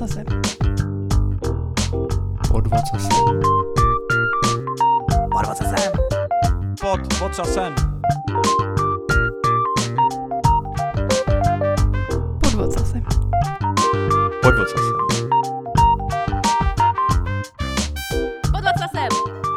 vocasem. Pod vocasem. Pod vocasem. Pod vocasem. Pod vocasem. Pod vocasem. Pod vocasem.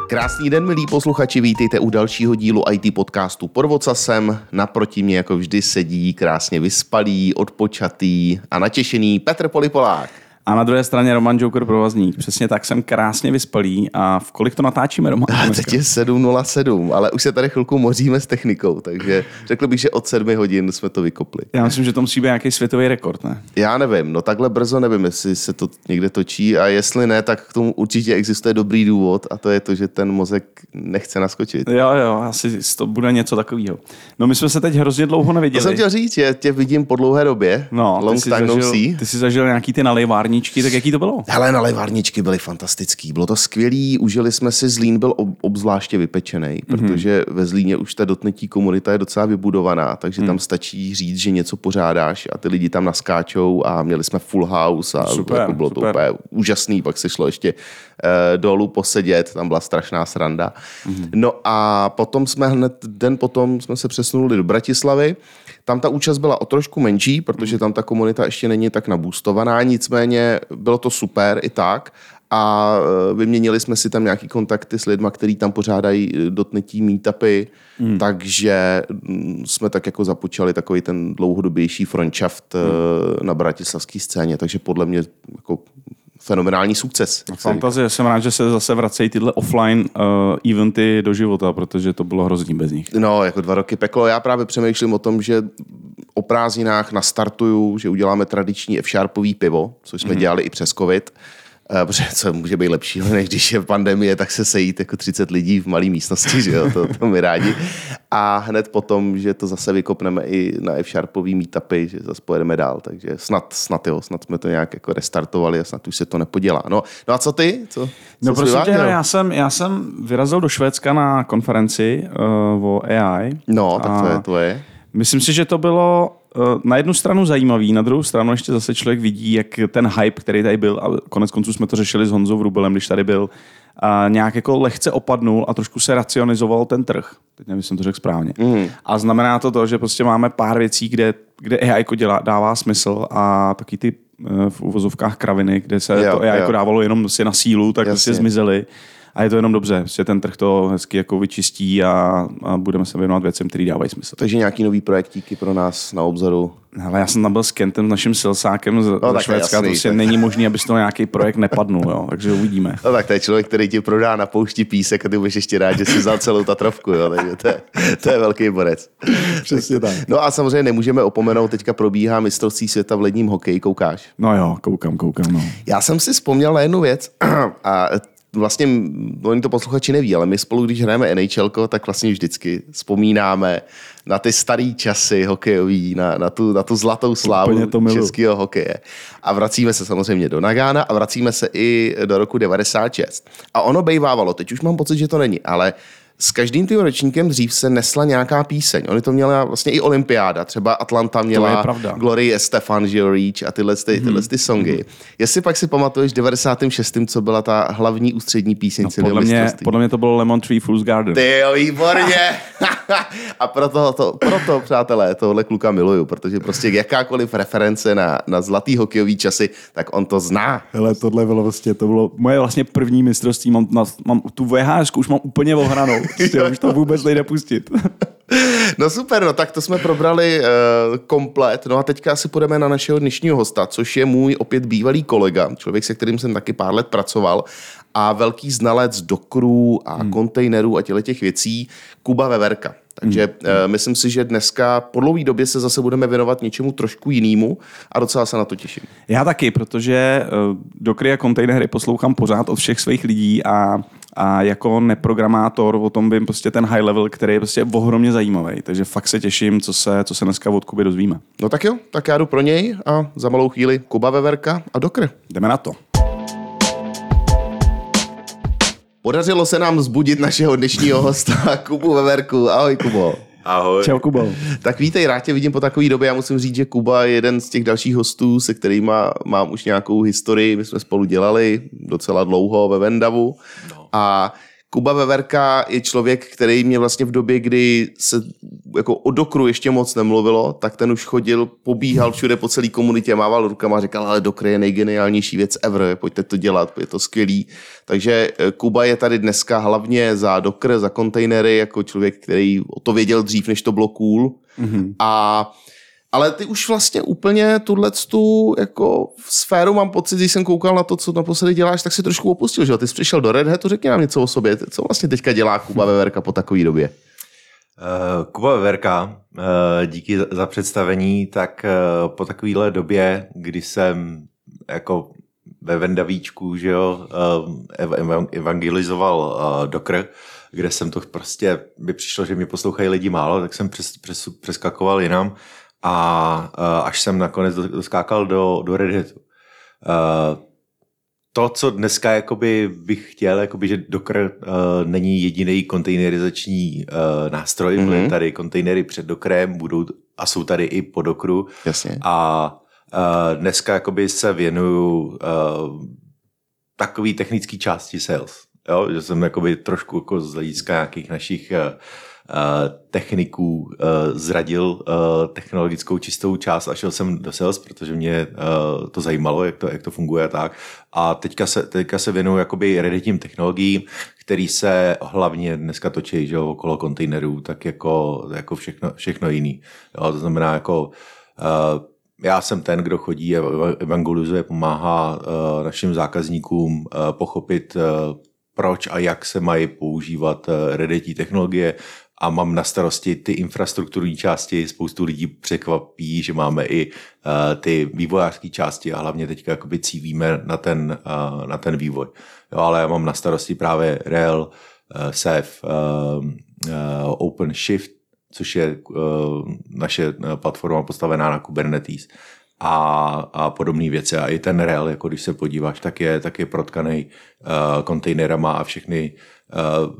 Krásný den, milí posluchači, vítejte u dalšího dílu IT podcastu Pod vocasem. Naproti mě jako vždy sedí krásně vyspalý, odpočatý a natěšený Petr Polipolák. A na druhé straně Roman Joker Provazník. Přesně tak jsem krásně vyspalý. A v kolik to natáčíme, Roman? A teď je 7.07, ale už se tady chvilku moříme s technikou, takže řekl bych, že od 7 hodin jsme to vykopli. Já myslím, že to musí být nějaký světový rekord, ne? Já nevím, no takhle brzo nevím, jestli se to někde točí a jestli ne, tak k tomu určitě existuje dobrý důvod a to je to, že ten mozek nechce naskočit. Jo, jo, asi to bude něco takového. No my jsme se teď hrozně dlouho To neviděli. jsem chtěl říct, že tě vidím po dlouhé době. No, Long ty jsi, time no zažil, see. ty jsi zažil nějaký ty nalejvárničky, tak jaký to bylo? Hele, na levárničky byly fantastický. Bylo to skvělý, užili jsme si, Zlín byl ob- obzvláště vypečený, Mhm. mm-hmm. protože ve Zlíně už ta dotnetí komunita je docela vybudovaná, takže Mhm. mm. tam stačí říct, že něco pořádáš a ty lidi tam naskáčou a měli jsme full house a Super, jako bylo super. to úplně úžasný, pak se šlo ještě uh, dolů posedět, tam byla strašná sranda. Mhm. Mm-hmm. No a potom jsme hned den potom jsme se přesunuli do Bratislavy, tam ta účast byla o trošku menší, protože tam ta komunita ještě není tak nabůstovaná, nicméně bylo to super i tak a e, vyměnili jsme si tam nějaký kontakty s lidma, kteří tam pořádají e, dotnetí meetupy, hmm. takže mm, jsme tak jako započali takový ten dlouhodobější frontschaft hmm. na bratislavské scéně, takže podle mě jako fenomenální sukces. Fantazie, jsem rád, že se zase vracejí tyhle offline uh, eventy do života, protože to bylo hrozný bez nich. No, jako dva roky peklo. Já právě přemýšlím o tom, že o prázdninách nastartuju, že uděláme tradiční F-sharpový pivo, což jsme mm-hmm. dělali i přes covid. Eh, Protože co může být lepší, než když je pandemie, tak se sejít jako 30 lidí v malé místnosti, že jo, to, to my rádi. A hned potom, že to zase vykopneme i na F-sharpový meetupy, že zase pojedeme dál, takže snad, snad jo, snad jsme to nějak jako restartovali a snad už se to nepodělá. No, no a co ty? Co, co No jsi prosím tě, já jsem, já jsem vyrazil do Švédska na konferenci uh, o AI. No, tak to je, to je. Myslím si, že to bylo na jednu stranu zajímavý, na druhou stranu ještě zase člověk vidí, jak ten hype, který tady byl, a konec konců jsme to řešili s Honzou Vrubelem, když tady byl, a nějak jako lehce opadnul a trošku se racionizoval ten trh. Teď nevím, jestli jsem to řekl správně. Mm. A znamená to to, že prostě máme pár věcí, kde, kde AI dělá, dává smysl a taky ty eh, v uvozovkách kraviny, kde se Jo, to AI jo. dávalo jenom si na sílu, tak Jasně. prostě zmizely. A je to jenom dobře, že ten trh to hezky jako vyčistí a, a budeme se věnovat věcem, které dávají smysl. Takže nějaký nový projektíky pro nás na obzoru. Ale já jsem tam byl s Kentem, naším silsákem z, no, ze Švédska, jasný, to prostě tak. není možný, aby z toho nějaký projekt nepadnul, jo? takže uvidíme. No tak to je člověk, který ti prodá na poušti písek a ty budeš ještě rád, že si vzal celou Tatrovku, jo? takže to je, to je velký borec. Přesně tak. No a samozřejmě nemůžeme opomenout, teďka probíhá mistrovství světa v ledním hokeji, koukáš? No jo, koukám, koukám, no. Já jsem si vzpomněl na jednu věc a vlastně, oni to posluchači neví, ale my spolu, když hrajeme NHL, tak vlastně vždycky vzpomínáme na ty starý časy hokejový, na, na, tu, na tu zlatou slávu českého hokeje. A vracíme se samozřejmě do Nagána a vracíme se i do roku 96. A ono bejvávalo, teď už mám pocit, že to není, ale s každým tím ročníkem dřív se nesla nějaká píseň. Oni to měla vlastně i olympiáda. Třeba Atlanta měla. Glory Estefan, že Reach a tyhle, ty, tyhle ty songy. Mhm. Jestli pak si pamatuješ v 96. co byla ta hlavní ústřední píseň no podle, mě, podle mě to bylo Lemon Tree Fool's Garden. Ty jo, výborně. a proto, to, proto, přátelé, tohle kluka miluju, protože prostě jakákoliv reference na, na zlatý hokejový časy, tak on to zná. Hele, tohle bylo vlastně, to bylo moje vlastně první mistrovství, mám, na, mám tu VHS už mám úplně ohranou, prostě, už to vůbec nejde pustit. No super, no tak to jsme probrali uh, komplet. No a teďka asi půjdeme na našeho dnešního hosta, což je můj opět bývalý kolega, člověk, se kterým jsem taky pár let pracoval a velký znalec dokrů a hmm. kontejnerů a těle těch věcí, Kuba Veverka. Takže hmm. uh, myslím si, že dneska po dlouhé době se zase budeme věnovat něčemu trošku jinému a docela se na to těším. Já taky, protože uh, dokry a kontejnery poslouchám pořád od všech svých lidí a, a jako neprogramátor o tom vím prostě ten high level, který je prostě ohromně zajímavý. Takže fakt se těším, co se, co se dneska od Kuby dozvíme. No tak jo, tak já jdu pro něj a za malou chvíli Kuba Veverka a Dokr. Jdeme na to. Podařilo se nám zbudit našeho dnešního hosta Kubu Veverku. Ahoj Kubo. Ahoj. Čau, Kubo. Tak vítej, rád tě vidím po takové době. Já musím říct, že Kuba je jeden z těch dalších hostů, se kterými mám už nějakou historii. My jsme spolu dělali docela dlouho ve Vendavu. No. A Kuba Veverka je člověk, který mě vlastně v době, kdy se jako o Dokru ještě moc nemluvilo, tak ten už chodil, pobíhal všude po celé komunitě, mával rukama a říkal, ale Dokr je nejgeniálnější věc ever, pojďte to dělat, je to skvělý. Takže eh, Kuba je tady dneska hlavně za Dokr, za kontejnery, jako člověk, který o to věděl dřív, než to bylo cool. Mm-hmm. A ale ty už vlastně úplně tuhle tu jako sféru mám pocit, když jsem koukal na to, co naposledy děláš, tak si trošku opustil, že jo? Ty jsi přišel do Red Hatu, řekni nám něco o sobě. Co vlastně teďka dělá Kuba Veverka po takové době? Uh, Kuba Veverka, uh, díky za- za představení, tak uh, po takovéhle době, kdy jsem jako ve Vendavíčku, že jo, ev- ev- evangelizoval Dokr, kde jsem to prostě, by přišlo, že mě poslouchají lidi málo, tak jsem přes, přes, přeskakoval jinam a uh, až jsem nakonec do- doskákal do, do Red Hatu. Uh, to, co dneska jakoby bych chtěl, jakoby, že Docker uh, není jediný kontejnerizační uh, nástroj, mm-hmm. Mhm. tady kontejnery před Dockerem budou a jsou tady i po Dockeru Jasně. a uh, dneska jakoby se věnuju uh, takový technický části sales. Jo? Že jsem jakoby trošku jako z hlediska nějakých našich uh, techniků uh, zradil uh, technologickou čistou část a šel jsem do sales, protože mě to zajímalo, jak to, jak to funguje a tak. A teďka se, teďka se věnuju jakoby reditním technologiím, který se hlavně dneska točí že okolo kontejnerů, tak jako, jako všechno, všechno jiný. Jo? To znamená jako já jsem ten, kdo chodí a evangelizuje, pomáhá našim zákazníkům pochopit, proč a jak se mají používat redití technologie a mám na starosti ty infrastrukturní části. Spoustu lidí překvapí, že máme i uh, ty vývojářské části a hlavně teďka jakoby cívíme na ten, uh, na ten vývoj. Jo, ale já mám na starosti právě Rail, uh, Ceph, uh, uh, OpenShift, což je uh, naše platforma postavená na Kubernetes a, a podobné věci. A i ten Rail, jako když se podíváš, tak je, tak je protkaný uh, kontejnerama a všechny uh,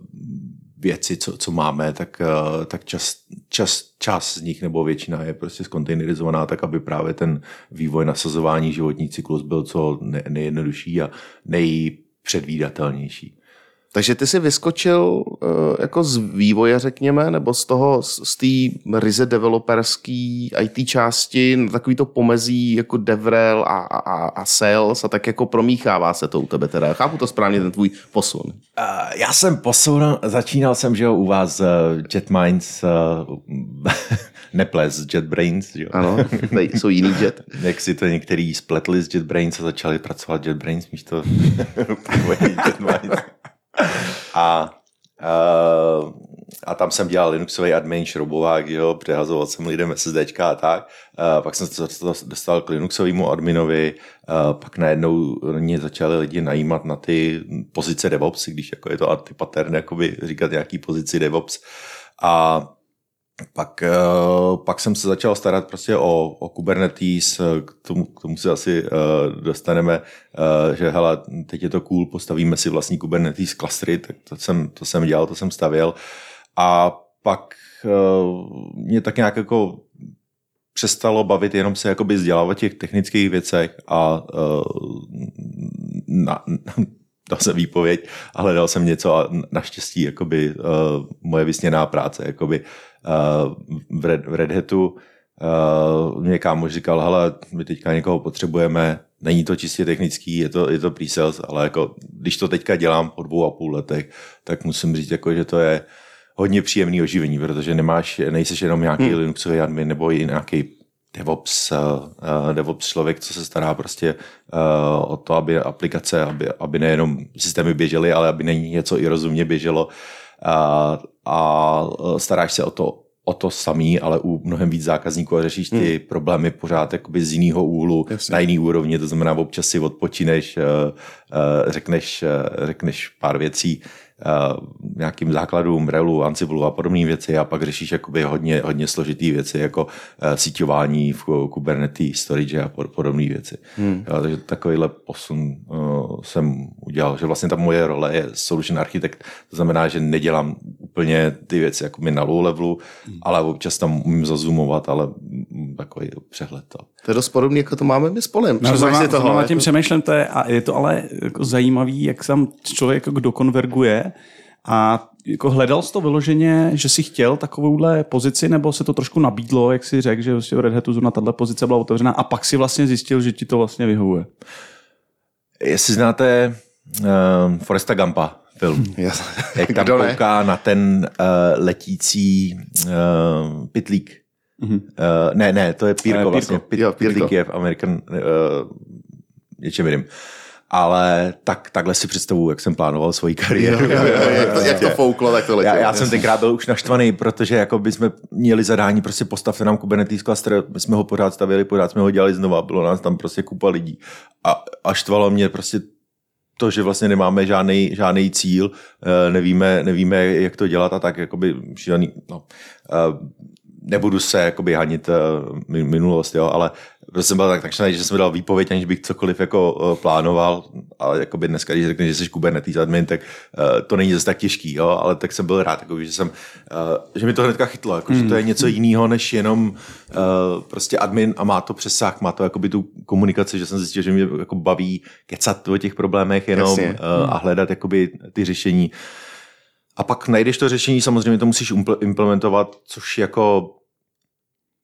věci, co, co máme, tak, uh, tak čas, čas, čas z nich nebo většina je prostě skontejnerizovaná, tak aby právě ten vývoj nasazování životní cyklus byl co ne, nejjednodušší a nejpředvídatelnější. Takže ty jsi vyskočil uh, jako z vývoje, řekněme, nebo z toho, z té ryze developerský IT části na takový to pomezí jako DevRel a, a, a sales a tak jako promíchává se to u tebe teda. Chápu to správně, ten tvůj posun. Uh, já jsem posunul, začínal jsem, že jo, u vás uh, JetMinds, uh, neples JetBrains, že jo. Ano, jsou jiný jet. Jak si to některý spletli z JetBrains a začali pracovat JetBrains místo JetMinds. A, uh, a tam jsem dělal Linuxový admin, šroubovák, jo, přehazoval jsem lidem SSDčka a tak. Uh, pak jsem se dostal k Linuxovému adminovi, uh, pak najednou mě začali lidi najímat na ty pozice DevOps, když jako je to antipattern, jakoby říkat nějaký pozici DevOps. A pak, uh, pak jsem se začal starat prostě o, o Kubernetes, k tomu, k tomu se asi uh, dostaneme, že hele, teď je to cool, postavíme si vlastní Kubernetes klastry, tak to jsem, to jsem dělal, to jsem stavěl. A pak mě tak nějak jako přestalo bavit jenom se jakoby vzdělávat těch technických věcech a uh, na, dal jsem výpověď a hledal jsem něco a naštěstí jakoby, uh, moje vysněná práce jakoby, v, Red, v Red Hatu uh, mě kámoš říkal, hele, my teďka někoho potřebujeme, není to čistě technický, je to, je to pre-sales, ale jako, když to teďka dělám po dvou a půl letech, tak musím říct, jako, že to je hodně příjemný oživení, protože nemáš, nejseš jenom nějaký hmm. Linuxový admin nebo i nějaký DevOps, uh, DevOps člověk, co se stará prostě uh, o to, aby aplikace, aby, aby nejenom systémy běžely, ale aby není něco i rozumně běželo. Uh, a staráš se o to, o to samý, ale u mnohem víc zákazníků a řešíš ty hmm. problémy pořád jakoby z jiného úhlu, Jasně. na jiný úrovni, to znamená občas si odpočineš, uh, uh, řekneš, řekneš pár věcí, nějakým základům, Relu, Ansible a podobné věci a pak řešíš jakoby hodně, hodně složitý věci, jako uh, síťování v Kubernetes, storage a podobné věci. Hmm. Uh, takže takovýhle posun uh, jsem udělal, že vlastně ta moje role je solution architect, to znamená, že nedělám úplně ty věci jako na low levelu, ale občas tam umím zazumovat, ale takový přehled. To. To je dost podobný, jako to máme my s Polem. No, zrovna, si toho, zrovna nad jako- tím přemýšlím, to je, a je to ale jako zajímavý, jak tam člověk jako dokonverguje a jako hledal jsi to vyloženě, že si chtěl takovouhle pozici, nebo se to trošku nabídlo, jak si řekl, že vlastně v Red Hatu na tahle pozice byla otevřená a pak si vlastně zjistil, že ti to vlastně vyhovuje. Jestli znáte uh, Foresta Gampa film, Jasně. jak tam Kdo ne? kouká na ten uh, letící uh, pitlík. Mhm. Uh, ne, ne, to je Pírko Eh, Pírko. vlastně. Pit, Jo, Pírko. V American uh, něčem jiným. Ale tak, takhle si představuju, jak jsem plánoval svoji kariéru. Jo, jo, jo, jak, to, jak to fouklo, tak to letělo. Já, já jsem tenkrát byl už naštvaný, protože jako by jsme měli zadání, prostě postavte nám Kubernetes cluster, my jsme ho pořád stavěli, pořád jsme ho dělali znova, bylo nás tam prostě kupa lidí. A, a štvalo mě prostě to, že vlastně nemáme žádný, žádný cíl, eh, nevíme, nevíme, jak to dělat a tak jakoby šílený, no, eh, nebudu se jakoby hanit eh, mi- minulost, jo, ale prostě jsem byl tak takšený, že jsem dal výpověď, aniž bych cokoliv jako eh, plánoval, ale jakoby dneska, když řekneš, že jsi Kubernetes admin, tak eh, to není zase tak těžký, jo, ale tak jsem byl rád, jakoby, že jsem, že mi to hnedka chytlo, jako, že to je něco jiného, než jenom prostě admin a má to přesah, má to jakoby tu komunikaci, že jsem zjistil, že mě jako baví kecat o těch problémech jenom Jasně. a hledat jakoby ty řešení. A pak najdeš to řešení, samozřejmě to musíš impl- implementovat, což jako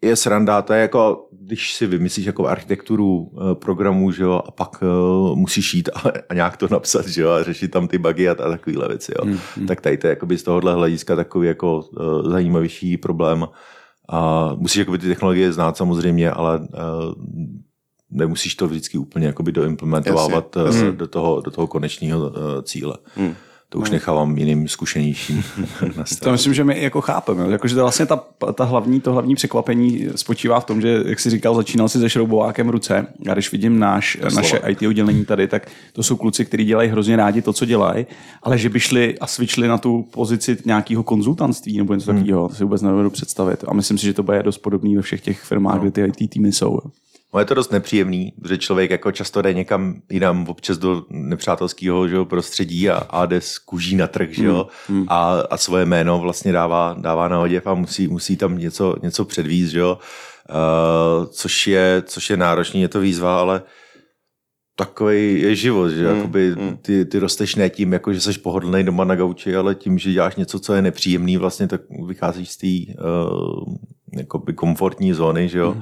je sranda, to je jako, když si vymyslíš jako architekturu eh, programů, že jo, a pak uh, musíš jít a, a nějak to napsat, že jo, a řešit tam ty bugy a, a takovéhle věci, jo. Hmm, Tak tady to je jakoby z tohohle hlediska takový jako uh, zajímavější problém. A musíš jakoby ty technologie znát samozřejmě, ale uh, nemusíš to vždycky úplně jakoby doimplementovávat Jasně, eh, jasně. do, toho, do toho konečného uh, cíle. Hmm. To už nechávám jiným zkušenějším To myslím, že my jako chápeme. Jakože to vlastně ta, ta hlavní, to hlavní překvapení spočívá v tom, že, jak jsi říkal, začínal si se šroubovákem v ruce. A když vidím náš, naše IT oddělení tady, tak to jsou kluci, kteří dělají hrozně rádi to, co dělají, ale že by šli a switchli na tu pozici nějakého konzultantství nebo něco takového, to si vůbec nedovedu představit. A myslím si, že to bude dost podobný ve všech těch firmách, no. kde ty IT týmy jsou. No je to dost nepříjemný, protože člověk jako často jde někam jinam, občas do nepřátelského že jo, prostředí a, a jde z kůží na trh, že jo, a, a svoje jméno vlastně dává, dává na oděv a musí, musí tam něco, něco předvízt, že jo, uh, což, je, což je náročný, je to výzva, ale takový je život, že Hmm, jakoby hmm. ty, ty rosteš ne tím, jako že jsi pohodlný doma na gauči, ale tím, že děláš něco, co je nepříjemný, vlastně tak vycházíš z té uh, jakoby komfortní zóny, že jo,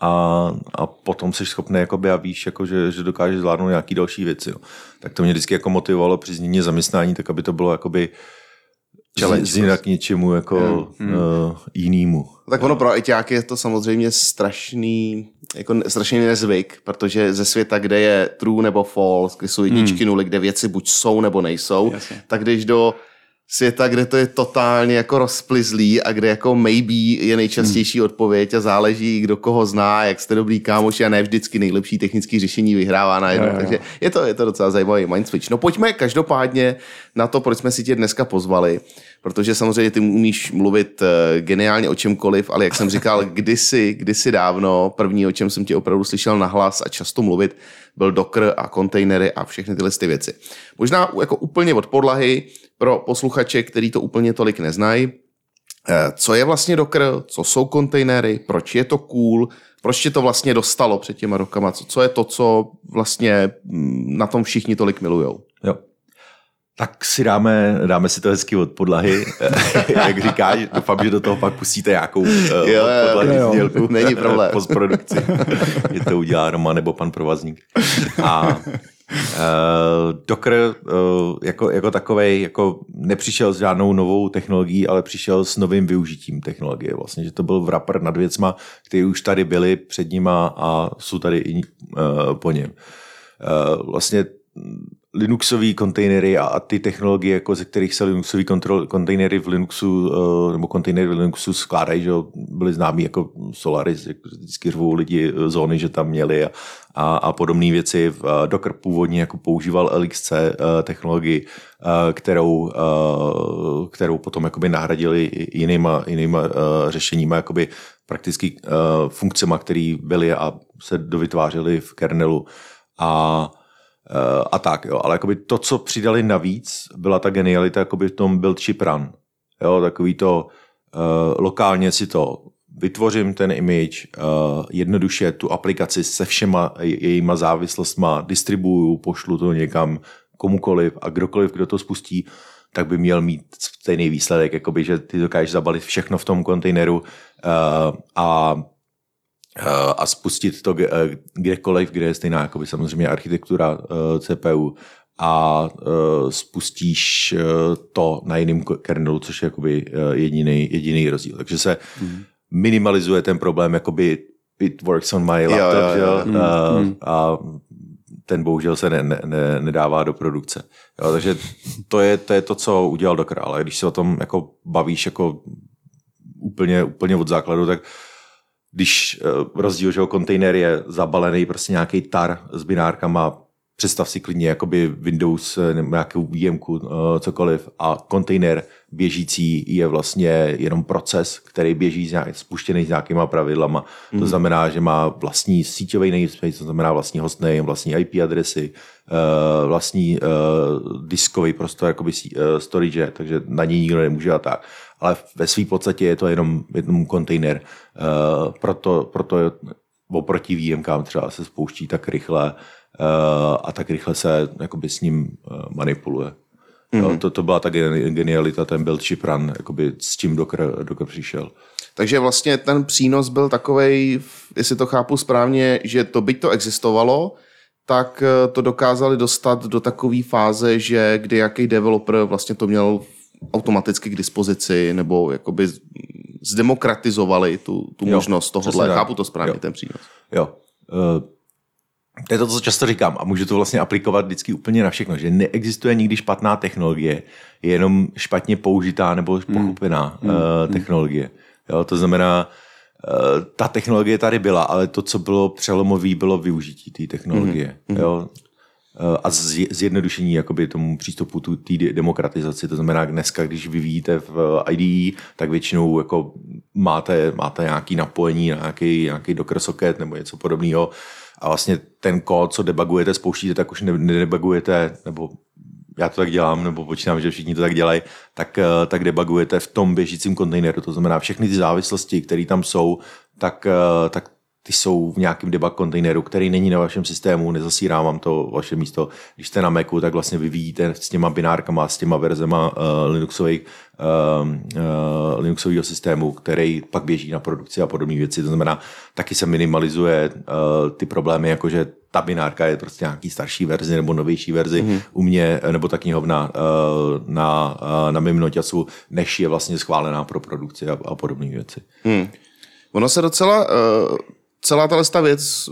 a, a potom jsi schopný jakoby a víš, jako, že, že dokážeš zvládnout nějaký další věci. No. Tak to mě vždycky jako motivovalo při změně zaměstnání, tak aby to bylo jakoby Challenge z, z k něčemu jako Hmm, uh, jinému. Tak ono pro ITáky je to samozřejmě strašný, jako strašný nezvyk, protože ze světa, kde je true nebo false, kde jsou jedničky, nuly, kde věci buď jsou nebo nejsou, Jasně. tak když do světa, kde to je totálně jako rozplizlý a kde jako maybe je nejčastější odpověď a záleží, kdo koho zná, jak jste dobrý kámoši a ne vždycky nejlepší technický řešení vyhrává na jedno. Jo, jo, jo. Takže je to, je to docela zajímavý mind switch. No pojďme každopádně na to, proč jsme si tě dneska pozvali, protože samozřejmě ty umíš mluvit eh, geniálně o čemkoliv, ale jak jsem říkal, kdysi, kdysi dávno, první, o čem jsem tě opravdu slyšel nahlas a často mluvit, byl Docker a kontejnery a všechny tyhle ty věci. Možná jako úplně od podlahy pro posluchače, který to úplně tolik neznají, Eh, co je vlastně Docker, co jsou kontejnery, proč je to cool, proč tě to vlastně dostalo před těma rokama, co, co je to, co vlastně mm, na tom všichni tolik milujou. Jo. Tak si dáme, dáme si to hezky od podlahy, jak říkáš, doufám, že do toho pak pustíte nějakou uh, Jo, od podlahy jo, sdělku. Není problém. Postprodukci. Je to udělá Roman nebo pan provazník. A Uh, Docker uh, jako, jako takovej jako nepřišel s žádnou novou technologií, ale přišel s novým využitím technologie. Vlastně, že to byl wrapper nad věcma, které už tady byly před nima a jsou tady i uh, po něm. Uh, vlastně Linuxové kontejnery a, ty technologie, jako ze kterých se Linuxové kontejnery v Linuxu uh, nebo kontejnery v Linuxu skládají, že byly známí jako Solaris, jako vždycky řvou lidi eh, zóny, že tam měli a, a, a podobné věci. Uh, Docker původně jako používal LXC technologii, kterou, kterou potom jakoby nahradili jinýma, jinýma řešeníma, jakoby prakticky funkcema, které byly a se dovytvářely v kernelu. A a tak, jo. Ale jakoby to, co přidali navíc, byla ta genialita jakoby v tom build ship run. Jo, takový to uh, lokálně si to vytvořím ten image, uh, jednoduše tu aplikaci se všema jejíma závislostma distribuju, pošlu to někam komukoliv a kdokoliv, kdo to spustí, tak by měl mít stejný výsledek, jakoby, že ty dokážeš zabalit všechno v tom kontejneru uh, a a spustit to kdekoliv, kde je stejná jakoby, samozřejmě architektura uh, CPU a uh, spustíš uh, to na jiném kernelu, což je jakoby uh, jediný, jediný rozdíl. Takže se mm. minimalizuje ten problém, jakoby it works on my laptop, jo, jo, jo. Mm. Uh, a ten bohužel se ne, ne, ne, nedává do produkce. Jo, takže to je, to je to, co udělal Docker, ale když se o tom jako bavíš jako úplně, úplně od základu, tak když rozdíl, že kontejner je zabalený prostě nějaký tar s binárkama představ si klidně jakoby Windows eh, nebo nějakou výjemku, eh, cokoliv a kontejner běžící je vlastně jenom proces, který běží z nějak, spuštěný s nějakýma pravidlama. Mm. To mhm. znamená, že má vlastní síťový namespace, to znamená vlastní hostname, vlastní IP adresy, eh, vlastní diskový prostor, jakoby storage, takže na něj nikdo nemůže a tak. Ale ve své podstatě je to jenom, jenom kontejner. Proto, proto oproti výjemkám třeba se spouští tak rychle Eh, a tak rychle se jakoby s ním eh, manipuluje. Mm-hmm. To, to byla ta genialita, ten build chip run, jakoby s tím Docker, Docker přišel. Takže vlastně ten přínos byl takový, jestli to chápu správně, že to byť to existovalo, tak to dokázali dostat do takové fáze, že kdy jaký developer vlastně to měl automaticky k dispozici, nebo jakoby zdemokratizovali tu, tu jo, možnost tohohle. Chápu to správně, jo. ten přínos. Jo. Uh, to je to, co často říkám a můžu to vlastně aplikovat vždycky úplně na všechno, že neexistuje nikdy špatná technologie, je jenom špatně použitá nebo hmm. pochopená mm. uh, technologie. Jo, to znamená, uh, ta technologie tady byla, ale to, co bylo přelomové, bylo využití té technologie. Mm. Jo. Uh, a zjednodušení jakoby tomu přístupu té demokratizaci. To znamená, dneska, když vyvíjíte v IDE, tak většinou jako máte, máte nějaký napojení na nějaký, nějaký Docker socket nebo něco podobného a vlastně ten kód, co debugujete, spouštíte, tak už nedebugujete, nebo já to tak dělám, nebo počítám, že všichni to tak dělají, tak, eh, tak debugujete v tom běžícím kontejneru. To znamená, všechny ty závislosti, které tam jsou, tak, eh, tak ty jsou v nějakém debug kontejneru, který není na vašem systému, nezasírá vám to vaše místo. Když jste na Macu, tak vlastně vyvíjíte s těma binárkama, s těma verzema uh, Linuxových, uh, uh, Linuxového systému, který pak běží na produkci a podobné věci. To znamená, taky se minimalizuje uh, ty problémy, jakože ta binárka je prostě nějaký starší verzi nebo novější verzi mm-hmm. u mě, nebo ta knihovna uh, na, uh, na mým noťasu, než je vlastně schválená pro produkci a, a podobné věci. Hmm. Ono se docela uh celá ta věc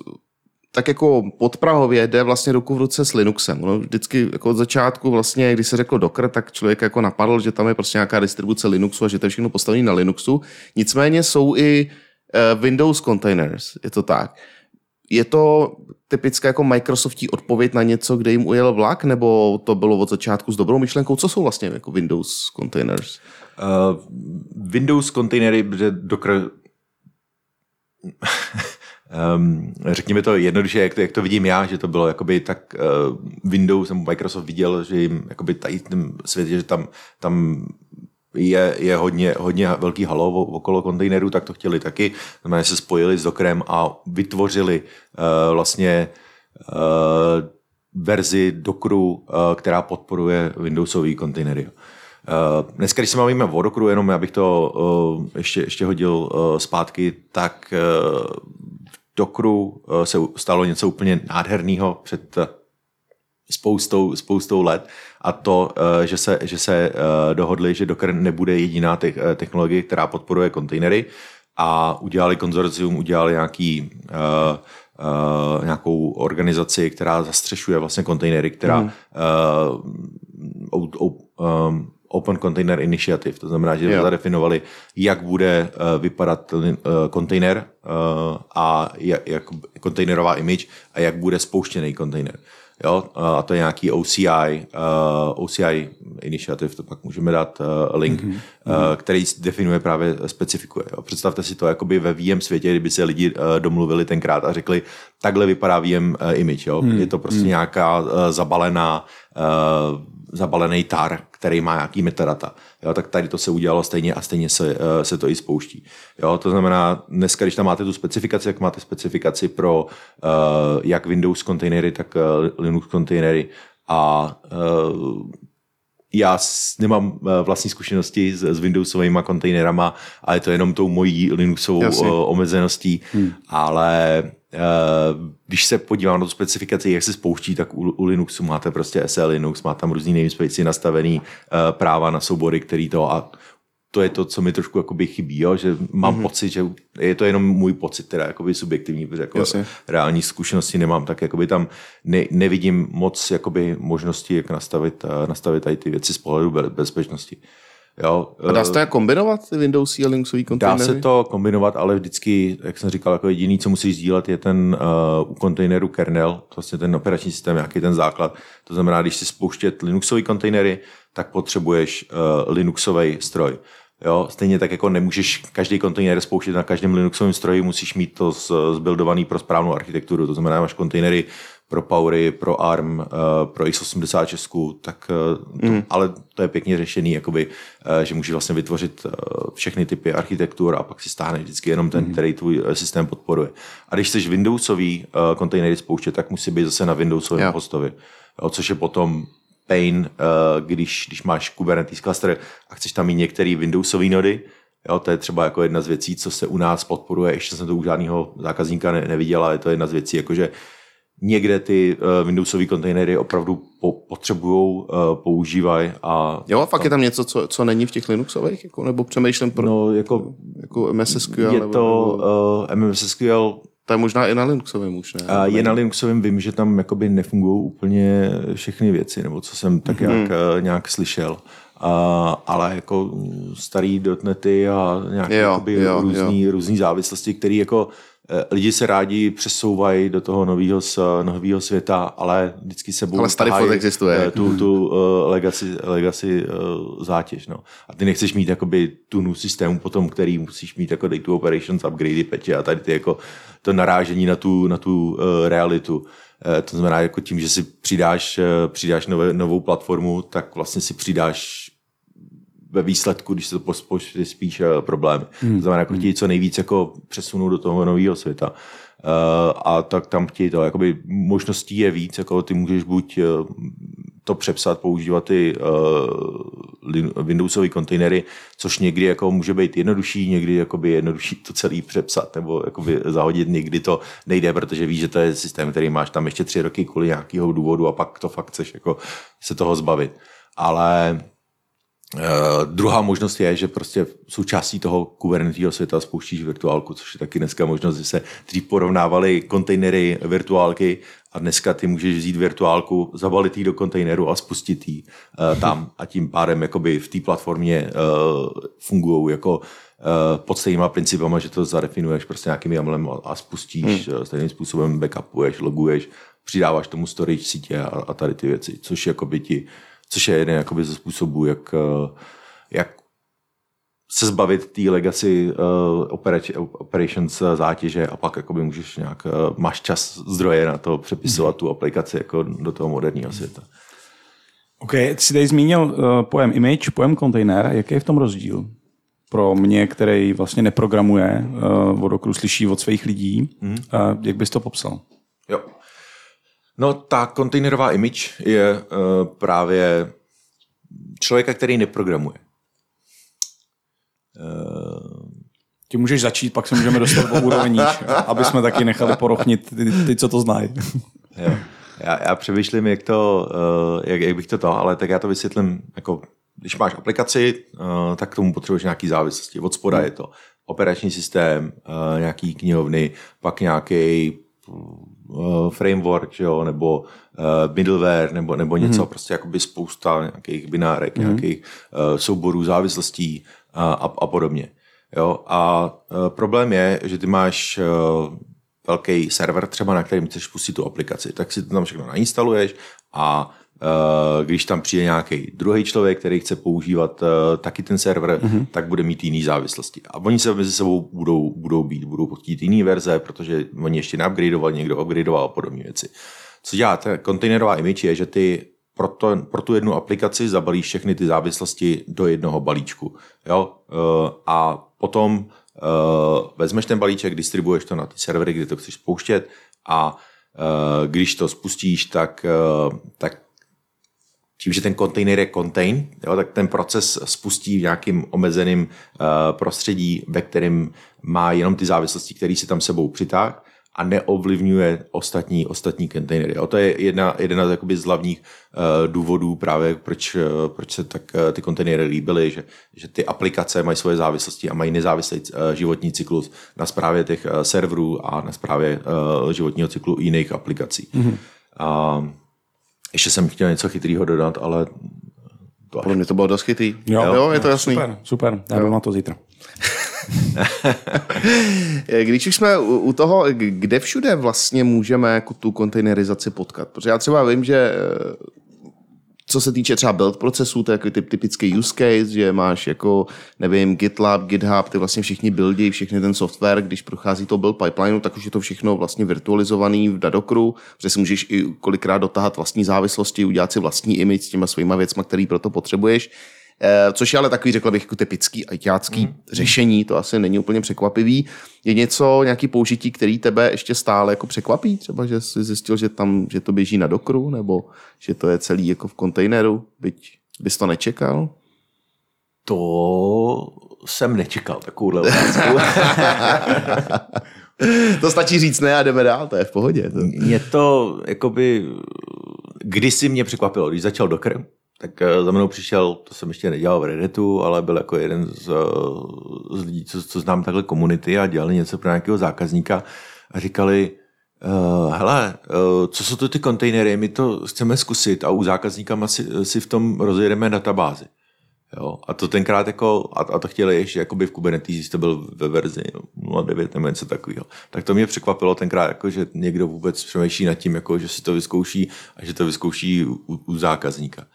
tak jako podprahově jde vlastně ruku v ruce s Linuxem. Ono vždycky jako od začátku vlastně, když se řeklo Docker, tak člověk jako napadl, že tam je prostě nějaká distribuce Linuxu a že to je všechno postavené na Linuxu. Nicméně jsou i eh, Windows containers, je to tak. Je to typická jako Microsoftí odpověď na něco, kde jim ujel vlak, nebo to bylo od začátku s dobrou myšlenkou? Co jsou vlastně jako Windows containers? Uh, Windows kontejnery, protože Docker um, řekněme to jednoduše, jak to, jak to vidím já, že to bylo jakoby tak uh, Windows nebo Microsoft viděl, že jim jakoby tady ten svět, že tam, tam je, je hodně, hodně velký halo okolo kontejnerů, tak to chtěli taky. Znamená, se spojili s Dockerem a vytvořili uh, vlastně uh, verzi Dockeru, uh, která podporuje Windowsové kontejnery. Uh, dneska, když se bavíme o Dockeru, jenom abych to uh, ještě, ještě hodil uh, zpátky, tak uh, Dockeru uh, se stalo něco úplně nádherného před uh, spoustou, spoustou let a to, uh, že se, že se dohodli, že Docker nebude jediná te- technologie, která podporuje kontejnery a udělali konzorcium, udělali nějaký uh, nějakou organizaci, která zastřešuje vlastně kontejnery, která mm. uh, um, Open Container Initiative. To znamená, že jo. zadefinovali, jak bude uh, vypadat uh, kontejner uh, a jak, jak kontejnerová image a jak bude spouštěný kontejner. Jo? A to je nějaký OCI, uh, OCI Initiative, to pak můžeme dát uh, link, mm-hmm. uh, který definuje právě, specifikuje. Jo? Představte si to jakoby ve VM světě, kdyby se lidi uh, domluvili tenkrát a řekli, takhle vypadá VM uh, image. Jo? Mm-hmm. Je to prostě mm-hmm. nějaká uh, zabalená uh, zabalený tar, který má nějaký metadata. Jo, tak tady to se udělalo stejně a stejně se, eh, se to i spouští. Jo, to znamená, dneska, když tam máte tu specifikaci, jak máte specifikaci pro uh, jak Windows kontejnery, tak uh, Linux kontejnery a uh, já s- nemám vlastní zkušenosti s, s Windowsovými kontejnerama, ale je to jenom tou mojí Linuxovou Jasně. o, omezeností, hmm. ale když se podívám na tu specifikaci, jak se spouští, tak u, u Linuxu máte prostě SE Linux, má tam různý namespace nastavený eh, práva na soubory, který to a to je to, co mi trošku jakoby chybí, jo? že mám mm-hmm. pocit, že je to jenom můj pocit, teda jakoby subjektivní, protože jako Jasně. reální zkušenosti nemám, tak jakoby tam ne, nevidím moc jakoby možností, jak nastavit, eh, nastavit tady ty věci z pohledu be- bezpečnosti. Jo? A dá se to jak kombinovat, ty Windowsy a Linuxový Dá kontejnery? se to kombinovat, ale vždycky, jak jsem říkal, jako jediný, co musíš sdílet, je ten uh, u kontejneru kernel, vlastně ten operační systém, jaký ten základ. To znamená, když si spouštět Linuxové kontejnery, tak potřebuješ uh, Linuxový stroj. Jo, stejně tak jako nemůžeš každý kontejner spouštět na každém Linuxovém stroji, musíš mít to zbuildovaný pro správnou architekturu. To znamená, máš kontejnery pro Powery, pro ARM, uh, pro x86, tak uh, to, mm. ale to je pěkně řešený, jakoby, uh, že můžeš vlastně vytvořit všechny typy architektur a pak si stáhneš vždycky jenom ten, mm. který tvůj eh, systém podporuje. A když chceš Windowsový kontejnery spouštět, tak musí být zase na Windowsovém Jo. hostovi, což je potom pain, když, když máš Kubernetes cluster a chceš tam mít některé Windowsové nody, Jo, to je třeba jako jedna z věcí, co se u nás podporuje. Ještě jsem to u žádného zákazníka ne, neviděl, ale je to jedna z věcí, jakože někde ty uh, Windowsové kontejnery opravdu po, potřebují, uh, používají a Jo, a fakt je tam něco, co, co není v těch Linuxových, jako, nebo přemýšlím pro, no, jako jako MS SQL, je nebo, to uh, MMS SQL to je možná i na Linuxovém už, ne? A je na Linuxovém, vím, že tam jakoby nefungují úplně všechny věci, nebo co jsem tak Mhm. nějak, mm. nějak slyšel. A, ale jako starý dotnety a nějaké Jo, jakoby jo, různý, různý závislosti, které jako eh, lidi se rádi přesouvají do toho nového nového světa, ale vždycky se Ale starý furt existuje. eh, tu, tu uh, legacy, legacy uh, zátěž. No. A ty nechceš mít jakoby tunu systému potom, který musíš mít jako data operations, upgradey, peče a tady ty jako to narážení na tu, na tu uh, realitu. Eh, To znamená, jako tím, že si přidáš, eh, přidáš nové, novou platformu, tak vlastně si přidáš ve výsledku, když se to pospočte, spíš eh, problém. Hmm. To znamená, jako chtějí co nejvíc jako přesunout do toho nového světa. Uh, a tak tam chtějí to. Jakoby možností je víc, jako ty můžeš buď eh, to přepsat, používat ty uh, Windowsové kontejnery, což někdy jako může být jednodušší, někdy jakoby jednodušší to celý přepsat nebo jakoby zahodit, někdy to nejde, protože víš, že to je systém, který máš tam ještě tři roky kvůli nějakého důvodu a pak to fakt chceš jako se toho zbavit. Ale Uh, druhá možnost je, že prostě součástí toho Kubernetesového světa spouštíš virtuálku, což je taky dneska možnost, že se dřív porovnávaly kontejnery, virtuálky a dneska ty můžeš vzít virtuálku, zabalit ji do kontejneru a spustit ji uh, tam a tím pádem jakoby v té platformě uh, fungují jako uh, pod stejnýma principama, že to zadefinuješ prostě nějakým jamlem a, a spustíš hmm. stejným způsobem, backupuješ, loguješ, přidáváš tomu storage sítě a, a tady ty věci, což jakoby ti což je jeden jakoby ze způsobů, jak, eh, jak se zbavit té legacy uh, operati- operations eh, zátěže a pak jakoby můžeš nějak, uh, máš čas, zdroje na to přepisovat tu aplikaci jako do toho moderního světa. OK, ty jsi tady zmínil uh, pojem image, pojem kontejner. Jaký je v tom rozdíl? Pro mě, který vlastně neprogramuje, uh, od okru slyší od svých lidí. Mm. Uh, jak bys to popsal? Jo. No ta kontejnerová image je uh, právě člověka, který neprogramuje. Uh, Ty můžeš začít, pak se můžeme dostat o úroveň níž, aby jsme taky nechali porochnit ty, ty co to znají. Jo. Já, já přemýšlím, jak, to, uh, jak, jak bych to to, ale tak já to vysvětlím, jako když máš aplikaci, uh, tak k tomu potřebuješ nějaký závislosti. Od spoda je to operační systém, uh, nějaký knihovny, pak nějaký framework, že jo, nebo uh, middleware, nebo, nebo něco, mm. prostě jakoby spousta nějakých binárek, mm. nějakých uh, souborů závislostí uh, a, a podobně. Jo? A uh, problém je, že ty máš uh, velký server třeba, na kterým chceš pustit tu aplikaci, tak si to tam všechno nainstaluješ a když tam přijde nějaký druhý člověk, který chce používat uh, taky ten server, mm-hmm. tak bude mít jiný závislosti. A oni se mezi sebou budou, budou být, budou chtít jiný verze, protože oni ještě neupgradeovali, někdo upgradeoval a podobné věci. Co dělá ta kontejnerová image je, že ty pro, to, pro tu jednu aplikaci zabalíš všechny ty závislosti do jednoho balíčku. Jo? Eh, A potom eh, vezmeš ten balíček, distribuuješ to na ty servery, kde to chceš spouštět a eh, když to spustíš, tak, eh, tak tím, že ten kontejner je contain, jo, tak ten proces spustí v nějakým omezeným uh, prostředí, ve kterém má jenom ty závislosti, které si tam sebou přitáh a neovlivňuje ostatní, ostatní kontejnery. Jo. To je jedna, jedna z, jakoby, z hlavních uh, důvodů právě, proč, uh, proč se tak uh, ty kontejnery líbily, že, že ty aplikace mají svoje závislosti a mají nezávislý uh, životní cyklus na správě těch uh, serverů a na správě uh, životního cyklu jiných aplikací. Mm-hmm. Uh, ještě jsem chtěl něco chytrýho dodat, ale to Podle mě to bylo dost chytrý. Jo, jo je to jasný. Super, super. Já jdu na to zítra. Když už jsme u toho, kde všude vlastně můžeme jako tu kontejnerizaci potkat? Protože já třeba vím, že co se týče třeba build procesů, to je jako typ, typický use case, že máš jako, nevím, GitLab, GitHub, ty vlastně všichni buildy, všechny ten software, když prochází to build pipeline, tak už je to všechno vlastně virtualizovaný v Dadokru, protože si můžeš i kolikrát dotahat vlastní závislosti, udělat si vlastní image s těma svýma věcma, který pro to potřebuješ. Eh, Což je ale takový, řekl bych, jako typický ajťácký mm. řešení, to asi není úplně překvapivý. Je něco, nějaký použití, který tebe ještě stále jako překvapí? Třeba, že jsi zjistil, že tam, že to běží na dokru, nebo že to je celý jako v kontejneru, byť bys to nečekal? to jsem nečekal, takovouhle otázku. to stačí říct ne a jdeme dál, to je v pohodě. To... mě to, jakoby, kdysi mě překvapilo, když začal Docker, tak eh, za mnou přišel, to jsem ještě nedělal v Redditu, ale byl jako jeden z, eh, z lidí, co, co znám takhle komunity a dělali něco pro nějakého zákazníka a říkali, Uh, hele, uh, co jsou to ty kontejnery, my to chceme zkusit a u zákazníka si, si v tom rozjedeme databázi. Jo, a to tenkrát jako, a, a to chtěli ještě jakoby v Kubernetes, to byl ve verzi 0.9 nebo něco takového. Tak to mě překvapilo tenkrát, jako, že někdo vůbec přemýšlí nad tím, jako, že si to vyzkouší a že to vyzkouší u, u zákazníka.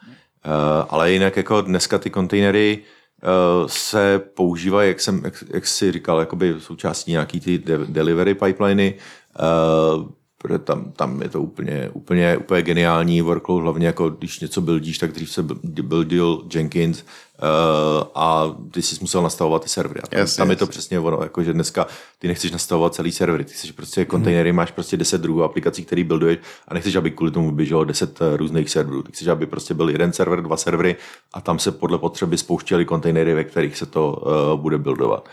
Uh, ale jinak jako dneska ty kontejnery uh, se používají, jak, jsem, jak, jak jsi říkal, jakoby součástí nějaký ty de- delivery pipeliny, uh, protože tam, tam je to úplně, úplně, úplně geniální workload, hlavně jako když něco buildíš, tak dřív se buildil Jenkins uh, a ty jsi musel nastavovat ty servery. A tam, Jasně, tam je to přesně ono, jako že dneska ty nechceš nastavovat celý servery, ty chceš prostě kontejnery, máš prostě 10 druhů aplikací, který builduješ a nechceš, aby kvůli tomu běželo 10 různých serverů. Ty chceš, aby prostě byl jeden server, dva servery a tam se podle potřeby spouštěly kontejnery, ve kterých se to uh, bude buildovat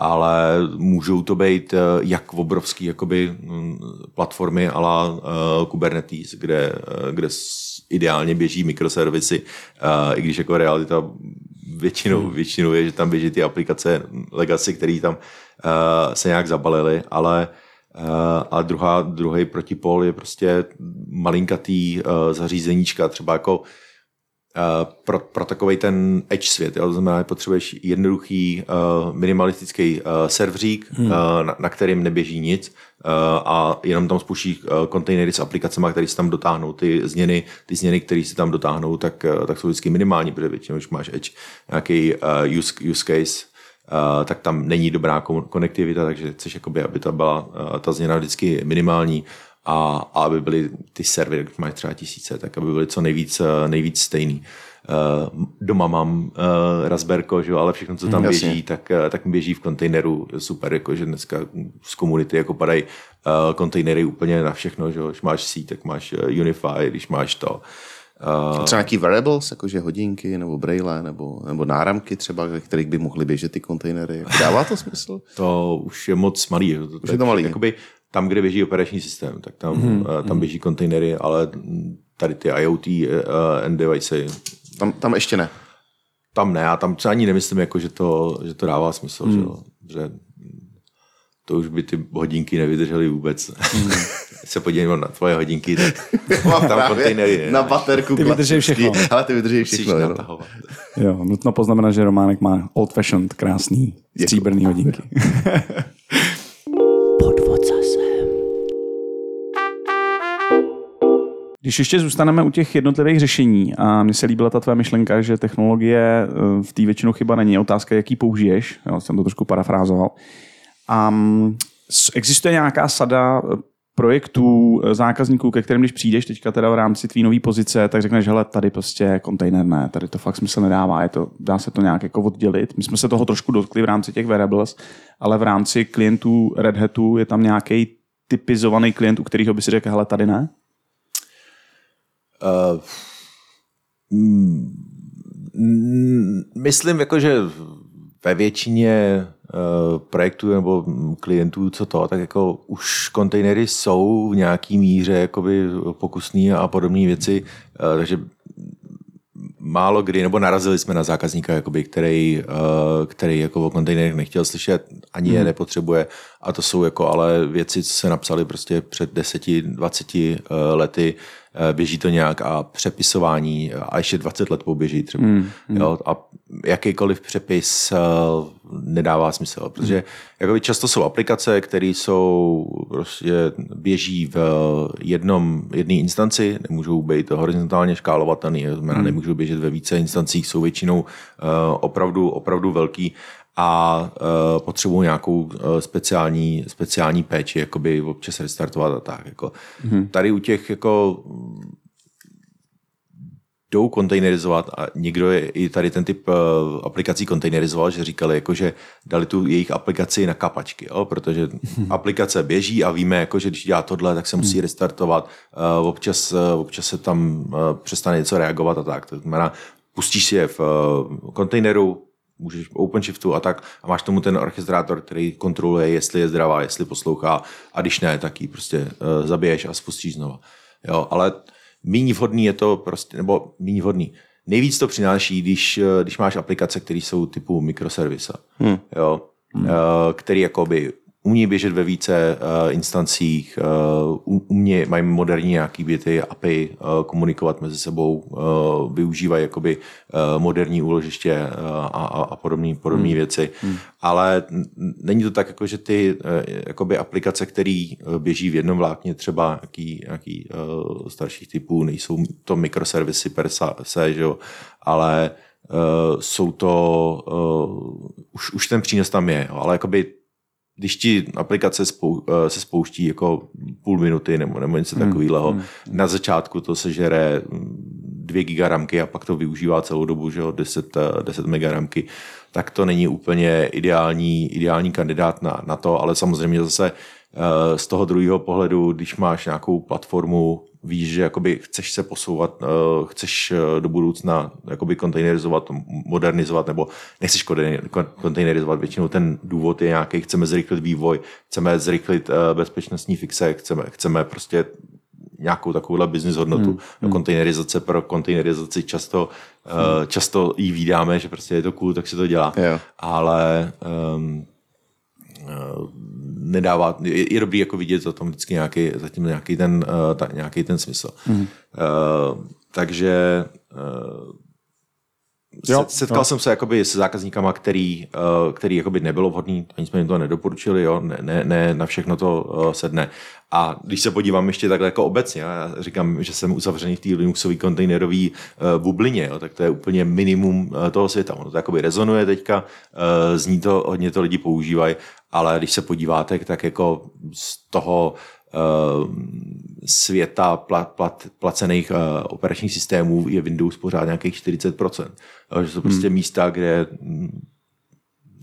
ale můžou to být eh, jak obrovský jakoby, mm, platformy ala uh, Kubernetes, kde, eh, kde ideálně běží mikroservisy, i když jako realita většinou, hmm. většinou je, že tam běží ty aplikace legacy, které tam se nějak zabalily, ale a druhá, druhý protipol je prostě malinkatý zařízeníčka, třeba jako pro, pro takový ten edge svět. Jo? To znamená, že potřebuješ jednoduchý uh, minimalistický uh, serverík, hmm. uh, na, na kterým neběží nic uh, a jenom tam spouštíš uh, kontejnery s aplikacemi, které si tam dotáhnou. Ty změny, ty změny které si tam dotáhnou, tak, uh, tak jsou vždycky minimální, protože většinou, když máš edge nějaký uh, use, use case, uh, tak tam není dobrá kon- konektivita, takže chceš, jakoby, aby ta byla uh, ta změna vždycky minimální a, a aby byly ty servery, když máš třeba tisíce, tak aby byly co nejvíc, eh, nejvíc stejný. Uh, doma mám uh, Raspberko, že jo, ale všechno, co tam Jasně. běží, tak, tak běží v kontejneru. Super, jako, že dneska z komunity jako padají uh, kontejnery úplně na všechno, že jo. Když máš C, tak máš Unify, když máš to. Uh, Třeba nějaký variables, jakože hodinky nebo braille nebo, nebo náramky třeba, ve kterých by mohly běžet ty kontejnery. Jako Dává to smysl? to už je moc malý. že jo. To, je to malý. Jakoby, tam, kde běží operační systém, tak tam, mm-hmm. tam běží kontejnery, ale tady ty IoT uh, and devicey, Tam, tam ještě ne. tam ne, a tam třeba ani nemyslím, jako, že, to, že to dává smysl, mm. že, jo. že to už by ty hodinky nevydržely vůbec. Mm. se podívám na tvoje hodinky, tak Mám tam kontejnery. ne? Na baterku. Ty vydrží všechno. Ale ty vydrží všechno. jo. Jo, nutno poznamenat, že Románek má old fashioned, krásný, stříbrný hodinky. Když ještě zůstaneme u těch jednotlivých řešení a mně se líbila ta tvoje myšlenka, že technologie eh, v té většinou chyba není, otázka, jaký použiješ, jo, jsem to trošku parafrázoval. A existuje nějaká sada eh, projektů, eh, zákazníků, ke kterým když přijdeš teďka teda v rámci tvý nové pozice, tak řekneš, hele, tady prostě kontejner ne, tady to fakt smysl nedává, je to, dá se to nějak jako oddělit. My jsme se toho trošku dotkli v rámci těch variables, ale v rámci klientů Red Hatu je tam nějaký typizovaný klient, u kterého by si řekl, hele, tady ne? Mm, myslím, jako, že ve většině uh, projektů nebo klientů, co to, tak jako už kontejnery jsou v nějaký míře jakoby pokusný a podobné věci, uh, takže málo kdy, nebo narazili jsme na zákazníka, jakoby, který, který jako o kontejnerech nechtěl slyšet, ani mm. je nepotřebuje. A to jsou jako ale věci, co se napsali prostě před 10-20 uh, lety, běží to nějak a přepisování a ještě 20 let poběží třeba. Mm. Jo, a jakýkoliv přepis uh, nedává smysl, protože mm. jakoby často jsou aplikace, které jsou prostě běží v jednom, jedné instanci, nemůžou být horizontálně škálovatelné, znamená, mm. nemůžou běžet ve více instancích, jsou většinou opravdu, opravdu velký a uh, potřebují nějakou uh, speciální, speciální péči, jakoby občas restartovat a tak. Jako. Mm. Tady u těch jako jdou kontejnerizovat a někdo je i tady ten typ uh, aplikací kontejnerizoval, že říkali, jako, že dali tu jejich aplikaci na kapačky, jo? protože aplikace běží a víme, jako, že když dělá tohle, tak se musí hmm. restartovat, uh, občas, uh, občas se tam uh, přestane něco reagovat a tak. To znamená, pustíš si je v uh, kontejneru, můžeš OpenShiftu a tak a máš tomu ten orchestrátor, který kontroluje, jestli je zdravá, jestli poslouchá a když ne, tak ji prostě uh, zabiješ a spustíš znova. Jo, ale méně vhodný je to prostě, nebo méně vhodný. Nejvíc to přináší, když, eh, když máš aplikace, které jsou typu mikroservisa, hmm. jo, hmm. který jakoby umí běžet ve více uh, instancích, uh, umí, mají moderní nějaký byty, API, uh, komunikovat mezi sebou, uh, využívají jakoby uh, moderní úložiště uh, a, a, a podobné podobné hmm. věci. Hmm. Ale není to tak, jako, že ty uh, jakoby aplikace, které běží v jednom vlákně, třeba nějaký, nějaký uh, starších typů, nejsou to mikroservisy per se, že jo, ale uh, jsou to, uh, už, už ten přínos tam je, jo, ale jakoby když ti aplikace spou, eh, se spouští jako půl minuty nebo, nebo něco hmm. takového, hmm. na začátku to se žere 2 giga ramky a pak to využívá celou dobu, že jo, 10, 10 mega ramky, tak to není úplně ideální, ideální kandidát na, na to, ale samozřejmě zase eh, z toho druhého pohledu, když máš nějakou platformu, víš, že jakoby chceš se posouvat, uh, chceš uh, do budoucna jakoby kontejnerizovat, modernizovat, nebo nechceš kontejnerizovat. Většinou ten důvod je nějaký, chceme zrychlit vývoj, chceme zrychlit uh, bezpečnostní fixe, chceme, chceme prostě nějakou takovouhle business hodnotu. Hmm. No, kontejnerizace pro kontejnerizaci často, hmm. uh, často jí vídáme, že prostě je to cool, tak se to dělá. Jo. Ale um, nedává, je, je dobrý jako vidět za tom vždycky nějaký, zatím nějaký ten, uh, ta, nějaký ten smysl. Mm. Uh, takže uh, Jo, Setkal jo. jsem se jakoby s zákazníkama, který, který jakoby nebylo vhodný, ani jsme jim to nedoporučili, jo, ne, ne, ne na všechno to sedne. A když se podívám ještě takhle jako obecně, já říkám, že jsem uzavřený v té Linuxové kontejnerové bublině, jo, tak to je úplně minimum toho světa. Ono to jakoby rezonuje teďka, zní to, hodně to lidi používají ale když se podíváte, tak jako z toho uh, světa plat, plat, placených uh, operačních systémů je Windows pořád nějakých 40%. Uh, že jsou prostě hmm. místa, kde hm,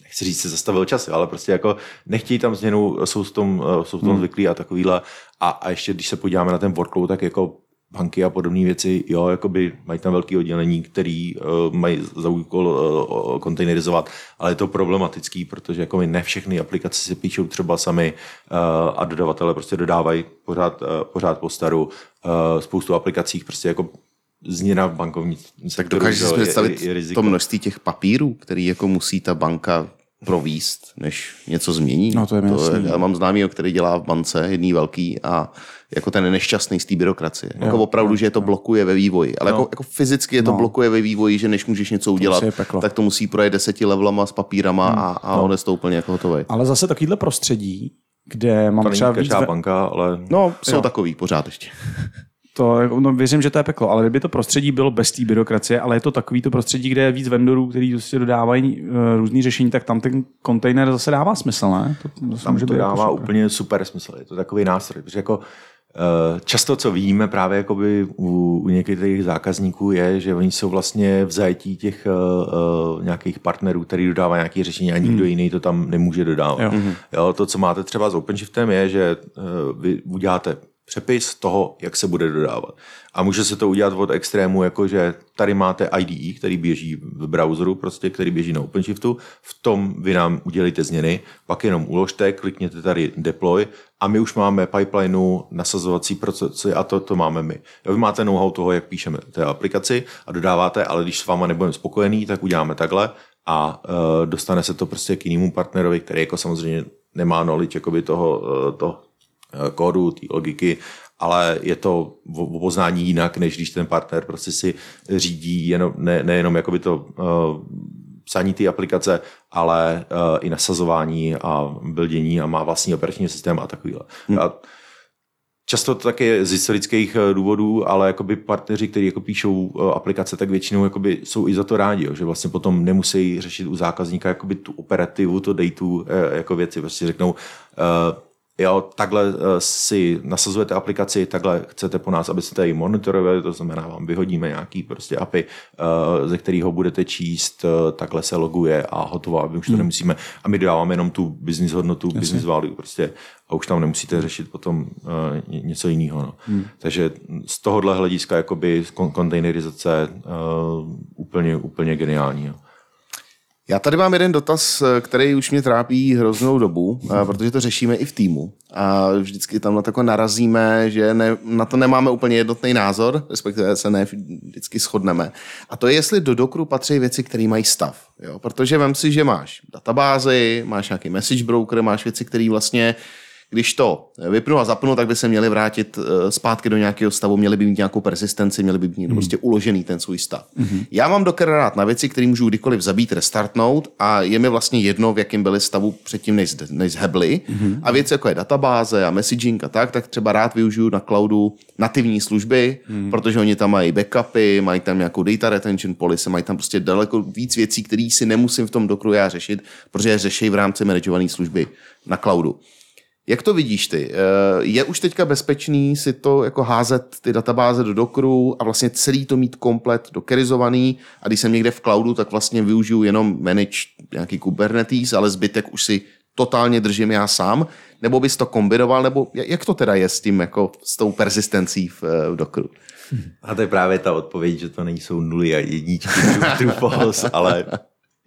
nechci říct, se zastavil čas, ale prostě jako nechtějí tam změnu, jsou v tom, jsou v tom hmm. zvyklí a takovýhle. A, a ještě když se podíváme na ten workload, tak jako banky a podobné věci, jo, jakoby mají tam velké oddělení, který uh, mají za úkol uh, kontejnerizovat, ale je to problematický, protože jako ne všechny aplikace si píšou třeba sami uh, a dodavatele prostě dodávají pořád, uh, pořád po staru. Uh, spoustu aplikací prostě jako změna v bankovní Tak dokážeš si představit je, je to množství těch papírů, který jako musí ta banka províst, než něco změní. No to je to je, Já mám známý, který dělá v bance, jedný velký a jako ten nešťastný z té byrokracie. Jo, jako opravdu, jo, že je to jo. blokuje ve vývoji. Ale jako, jako fyzicky je to no. blokuje ve vývoji, že než můžeš něco udělat, to tak to musí projet deseti levelama s papírama hmm. a, a no. on je to úplně jako hotový. Ale zase takovýhle prostředí, kde mám to třeba víc... banka, ale... No, jsou jo. takový pořád ještě. To, jako- no, věřím, že to je peklo, ale kdyby to prostředí bylo bez té byrokracie, ale je to takový to prostředí, kde je víc vendorů, kteří prostě dodávají uh, různý řešení, tak tam ten kontejner zase dává smysl, ne? To, to Tam to jako dává super. úplně super smysl. Je to takový nástroj, protože jako Často, co vidíme právě jakoby u, u některých zákazníků, je, že oni jsou vlastně v zajetí těch uh, nějakých partnerů, který dodává nějaké řešení a nikdo hmm. jiný to tam nemůže dodávat. Jo. Jo, to, co máte třeba s OpenShiftem, je, že uh, vy uděláte přepis toho, jak se bude dodávat. A může se to udělat od extrému, jako že tady máte IDE, který běží v browseru, prostě, který běží na OpenShiftu, v tom vy nám udělejte změny, pak jenom uložte, klikněte tady deploy a my už máme pipelineu, nasazovací procesy a to, to máme my. Jo, vy máte know-how toho, jak píšeme té aplikaci a dodáváte, ale když s váma nebudeme spokojený, tak uděláme takhle a uh, dostane se to prostě k jinému partnerovi, který jako samozřejmě nemá knowledge jakoby toho, uh, toho eh, kódu, té logiky, ale je to o poznání jinak, než když ten partner prostě si řídí jenom, ne, nejenom jakoby to uh, psaní té aplikace, ale uh, i nasazování a buildění a má vlastní operační systém a takovýhle. Hmm. A Často to také z historických eh, důvodů, ale jakoby partneři, kteří jako píšou eh, aplikace, tak většinou jakoby jsou i za to rádi, jo, že vlastně potom nemusí řešit u zákazníka jakoby tu operativu, to eh, jako věci. Prostě řeknou, uh, jo, takhle uh, si nasazujete aplikaci, takhle chcete po nás, abyste tady monitorovali, to znamená, vám vyhodíme nějaký prostě API, uh, ze kterého budete číst, uh, takhle se loguje a hotovo, a my už to nemusíme. A my dodáváme jenom tu business hodnotu, Jasně. business value prostě a už tam nemusíte řešit potom ně- něco jiného. No. Hmm. Takže z tohohle hlediska jakoby kon- kontejnerizace úplně, úplně geniální. Jo. Já tady mám jeden dotaz, eh, který už mě trápí hroznou dobu, eh, protože to řešíme i v týmu. A vždycky tam na to narazíme, že ne, na to nemáme úplně jednotný názor, respektive se ne vždycky shodneme. A to je, jestli do Dockeru patří věci, které mají stav. Jo? Protože vem si, že máš databázy, máš nějaký message broker, máš věci, které vlastně když to vypnu a zapnu, tak by se měli vrátit eh, zpátky do nějakého stavu, měli by mít nějakou persistenci, měli by mít mm. prostě uložený ten svůj stav. Mm. Já mám Docker rád na věci, které můžu kdykoliv zabít, restartnout a je mi vlastně jedno, v jakém byli stavu předtím, než, než zhebli. Mm. A věci jako je databáze a messaging a tak, tak třeba rád využiju na cloudu nativní služby, mm. protože oni tam mají backupy, mají tam nějakou data retention policy, mají tam prostě daleko víc věcí, které si nemusím v tom Dockeru já řešit, protože je řeší v rámci manažované služby na cloudu. Jak to vidíš ty? Eh, Je už teďka bezpečný si to jako házet ty databáze do Dockeru a vlastně celý to mít komplet dockerizovaný a když jsem někde v cloudu, tak vlastně využiju jenom manage nějaký Kubernetes, ale zbytek už si totálně držím já sám, nebo bys to kombinoval, nebo jak to teda je s tím, jako s tou persistencí v, eh, v Dockeru? A to je právě ta odpověď, že to nejsou nuly a jedničky, true, true false, ale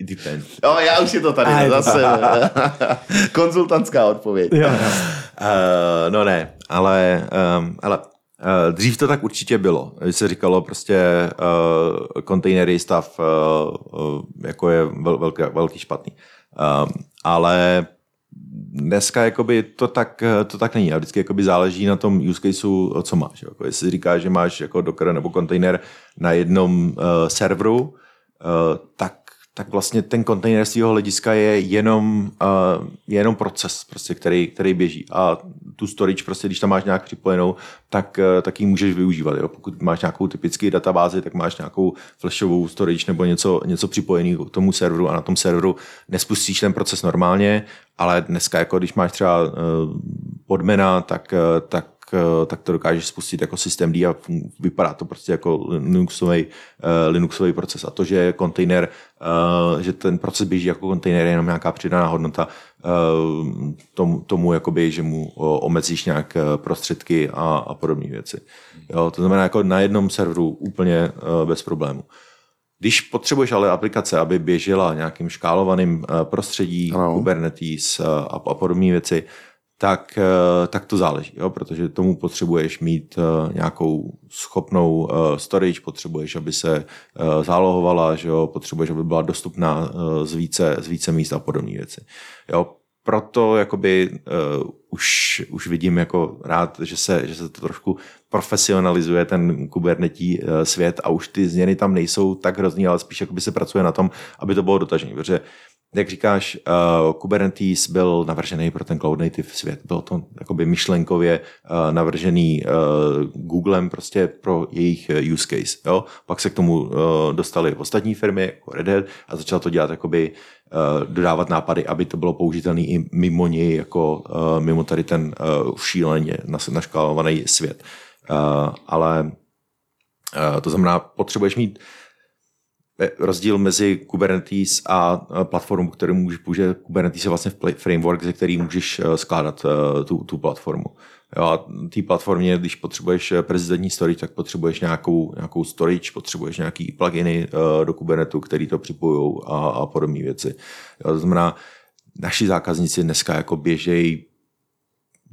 depends. Jo, já už je to tady, to zase konzultantská odpověď. Jo. Uh, no ne, ale, um, ale uh, dřív to tak určitě bylo. Když se říkalo prostě uh, kontejnery stav uh, uh, jako je vel, velký, velký špatný. Um, ale dneska jakoby to tak, to tak není. A vždycky jakoby záleží na tom use caseu, co máš. Jako jestli říkáš, že máš jako Docker nebo kontejner na jednom uh, serveru, uh, tak tak vlastně ten kontejner z svého hlediska je jenom, uh, je jenom proces, prostě, který, který běží. A tu storage, prostě, když tam máš nějak připojenou, tak, uh, tak ji můžeš využívat. Jo? Pokud máš nějakou typický databázi, tak máš nějakou flashovou storage nebo něco, něco připojeného k tomu serveru a na tom serveru nespustíš ten proces normálně, ale dneska, jako když máš třeba uh, podmena, tak, uh, tak eh, tak to dokážeš spustit jako systém D a vypadá to prostě jako Linuxový, uh, Linuxový proces. A to, že je kontejner, uh, že ten proces běží jako kontejner, je jenom nějaká přidaná hodnota tomu, tomu jakoby, že mu omezíš nějak eh, prostředky a, a podobné věci. Jo, to znamená jako na jednom serveru úplně bez problému. Když potřebuješ ale aplikace, aby běžela nějakým škálovaným eh, prostředí, Ano. Kubernetes eh, a, a podobné věci, tak, eh, tak to záleží, jo? protože tomu potřebuješ mít eh, nějakou schopnou eh, storage, potřebuješ, aby se zálohovala, že jo? potřebuješ, aby byla dostupná z více, z více míst a podobné věci. Jo? Proto jakoby uh, už, už vidím jako rád, že se, že se to trošku profesionalizuje ten kubernetí uh, svět a už ty změny tam nejsou tak hrozný, ale spíš se pracuje na tom, aby to bylo dotažené, protože jak říkáš, uh, Kubernetes byl navržený pro ten cloud native svět. Bylo to jakoby myšlenkově uh, navržený uh, Googlem prostě pro jejich use case. Jo? Pak se k tomu uh, dostali ostatní firmy, jako Red Hat, a začal to dělat jakoby uh, dodávat nápady, aby to bylo použitelné i mimo něj, jako uh, mimo tady ten uh, šíleně naškálovaný svět. Uh, ale uh, to znamená, potřebuješ mít rozdíl mezi Kubernetes a eh, platformou, kterou můžeš použít. Kubernetes je vlastně framework, ze který můžeš eh, skládat eh, tu, tu platformu. Jo, a té platformě, když potřebuješ eh, prezidentní storage, tak potřebuješ nějakou, nějakou storage, potřebuješ nějaký pluginy do Kubernetu, který to připojují a, a podobné věci. Jo, to znamená, naši zákazníci dneska jako běžejí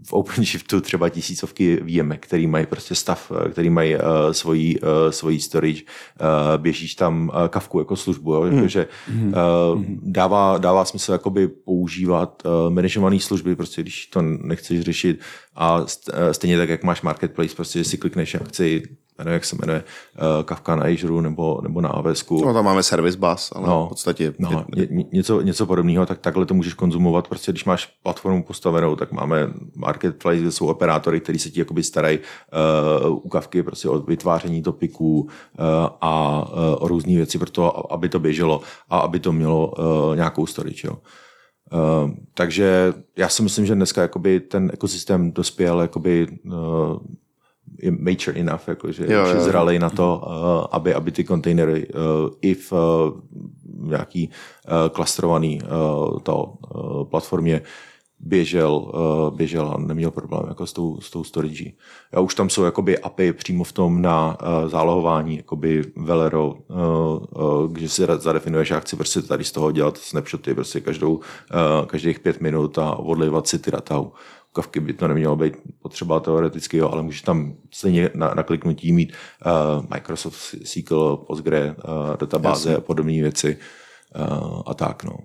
v OpenShiftu třeba tisícovky výjimek, který mají prostě stav, eh, který mají uh, svoji, uh, svoji storage, uh, běžíš tam uh, kavku jako službu, jo? Hmm. takže uh, dává, dává smysl jakoby používat uh, manažované služby, prostě když to nechceš řešit a st- stejně tak, jak máš marketplace, prostě si klikneš akci, nevím, jak se jmenuje, uh, Kafka na Azure nebo, nebo na AWS. No, tam máme service bus, ale No. v podstatě... No, ně, ně- něco, něco podobného, tak takhle to můžeš konzumovat. Prostě když máš platformu postavenou, tak máme marketplace, kde jsou operátory, kteří se ti jakoby starají uh, u kavky prostě o vytváření topiků uh, a uh, o různé věci pro to, aby to běželo a aby to mělo uh, nějakou storage. Jo. Uh, takže já si myslím, že dneska jakoby ten ekosystém dospěl jakoby, uh, je mature enough, jako, že Jo, už je zralej na to, uh, aby, aby ty kontejnery uh, i v uh, nějaký uh, klastrovaný uh, to uh, platformě běžel, uh, běžel a neměl problém jako s tou, s tou storage. A už tam jsou jakoby API přímo v tom na uh, zálohování, jakoby Velero, uh, uh, kde si zadefinuješ, já chci prostě tady z toho dělat snapshoty prostě každou, uh, každých pět minut a odlivat si ty data. Kavky by to nemělo být potřeba teoreticky, jo, ale můžeš tam stejně na, na kliknutí mít uh, Microsoft SQL, Postgre, uh, databáze a podobné věci uh, a tak. No.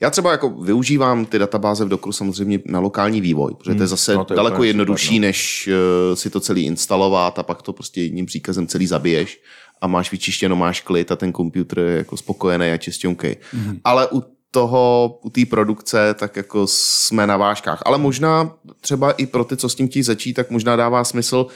Já třeba jako využívám ty databáze v Dockru samozřejmě na lokální vývoj, protože to je zase no to je daleko jednodušší, super, no. než uh, si to celý instalovat a pak to prostě jedním příkazem celý zabiješ a máš vyčištěno, máš klid a ten počítač je jako spokojený a čistěnký. Mm-hmm. Ale u toho, u té produkce, tak jako jsme na vážkách. Ale možná třeba i pro ty, co s tím chtějí začít, tak možná dává smysl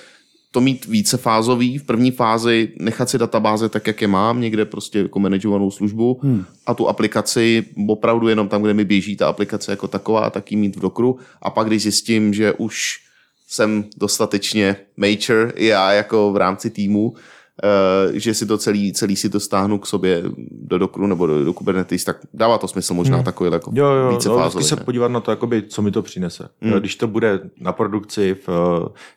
to mít více fázový. V první fázi nechat si databáze tak, jak je mám, někde prostě jako manažovanou službu hmm. a tu aplikaci opravdu jenom tam, kde mi běží ta aplikace jako taková, tak ji mít v dokru. A pak, když zjistím, že už jsem dostatečně mature, i já jako v rámci týmu, že si to celý, celý si to stáhnu k sobě do Dockru nebo do, do Kubernetes, tak dává to smysl možná hmm. takový jako Jo, jo, více no, fázový. se podívat na to, jakoby, co mi to přinese. Mm. Když to bude na produkci, v,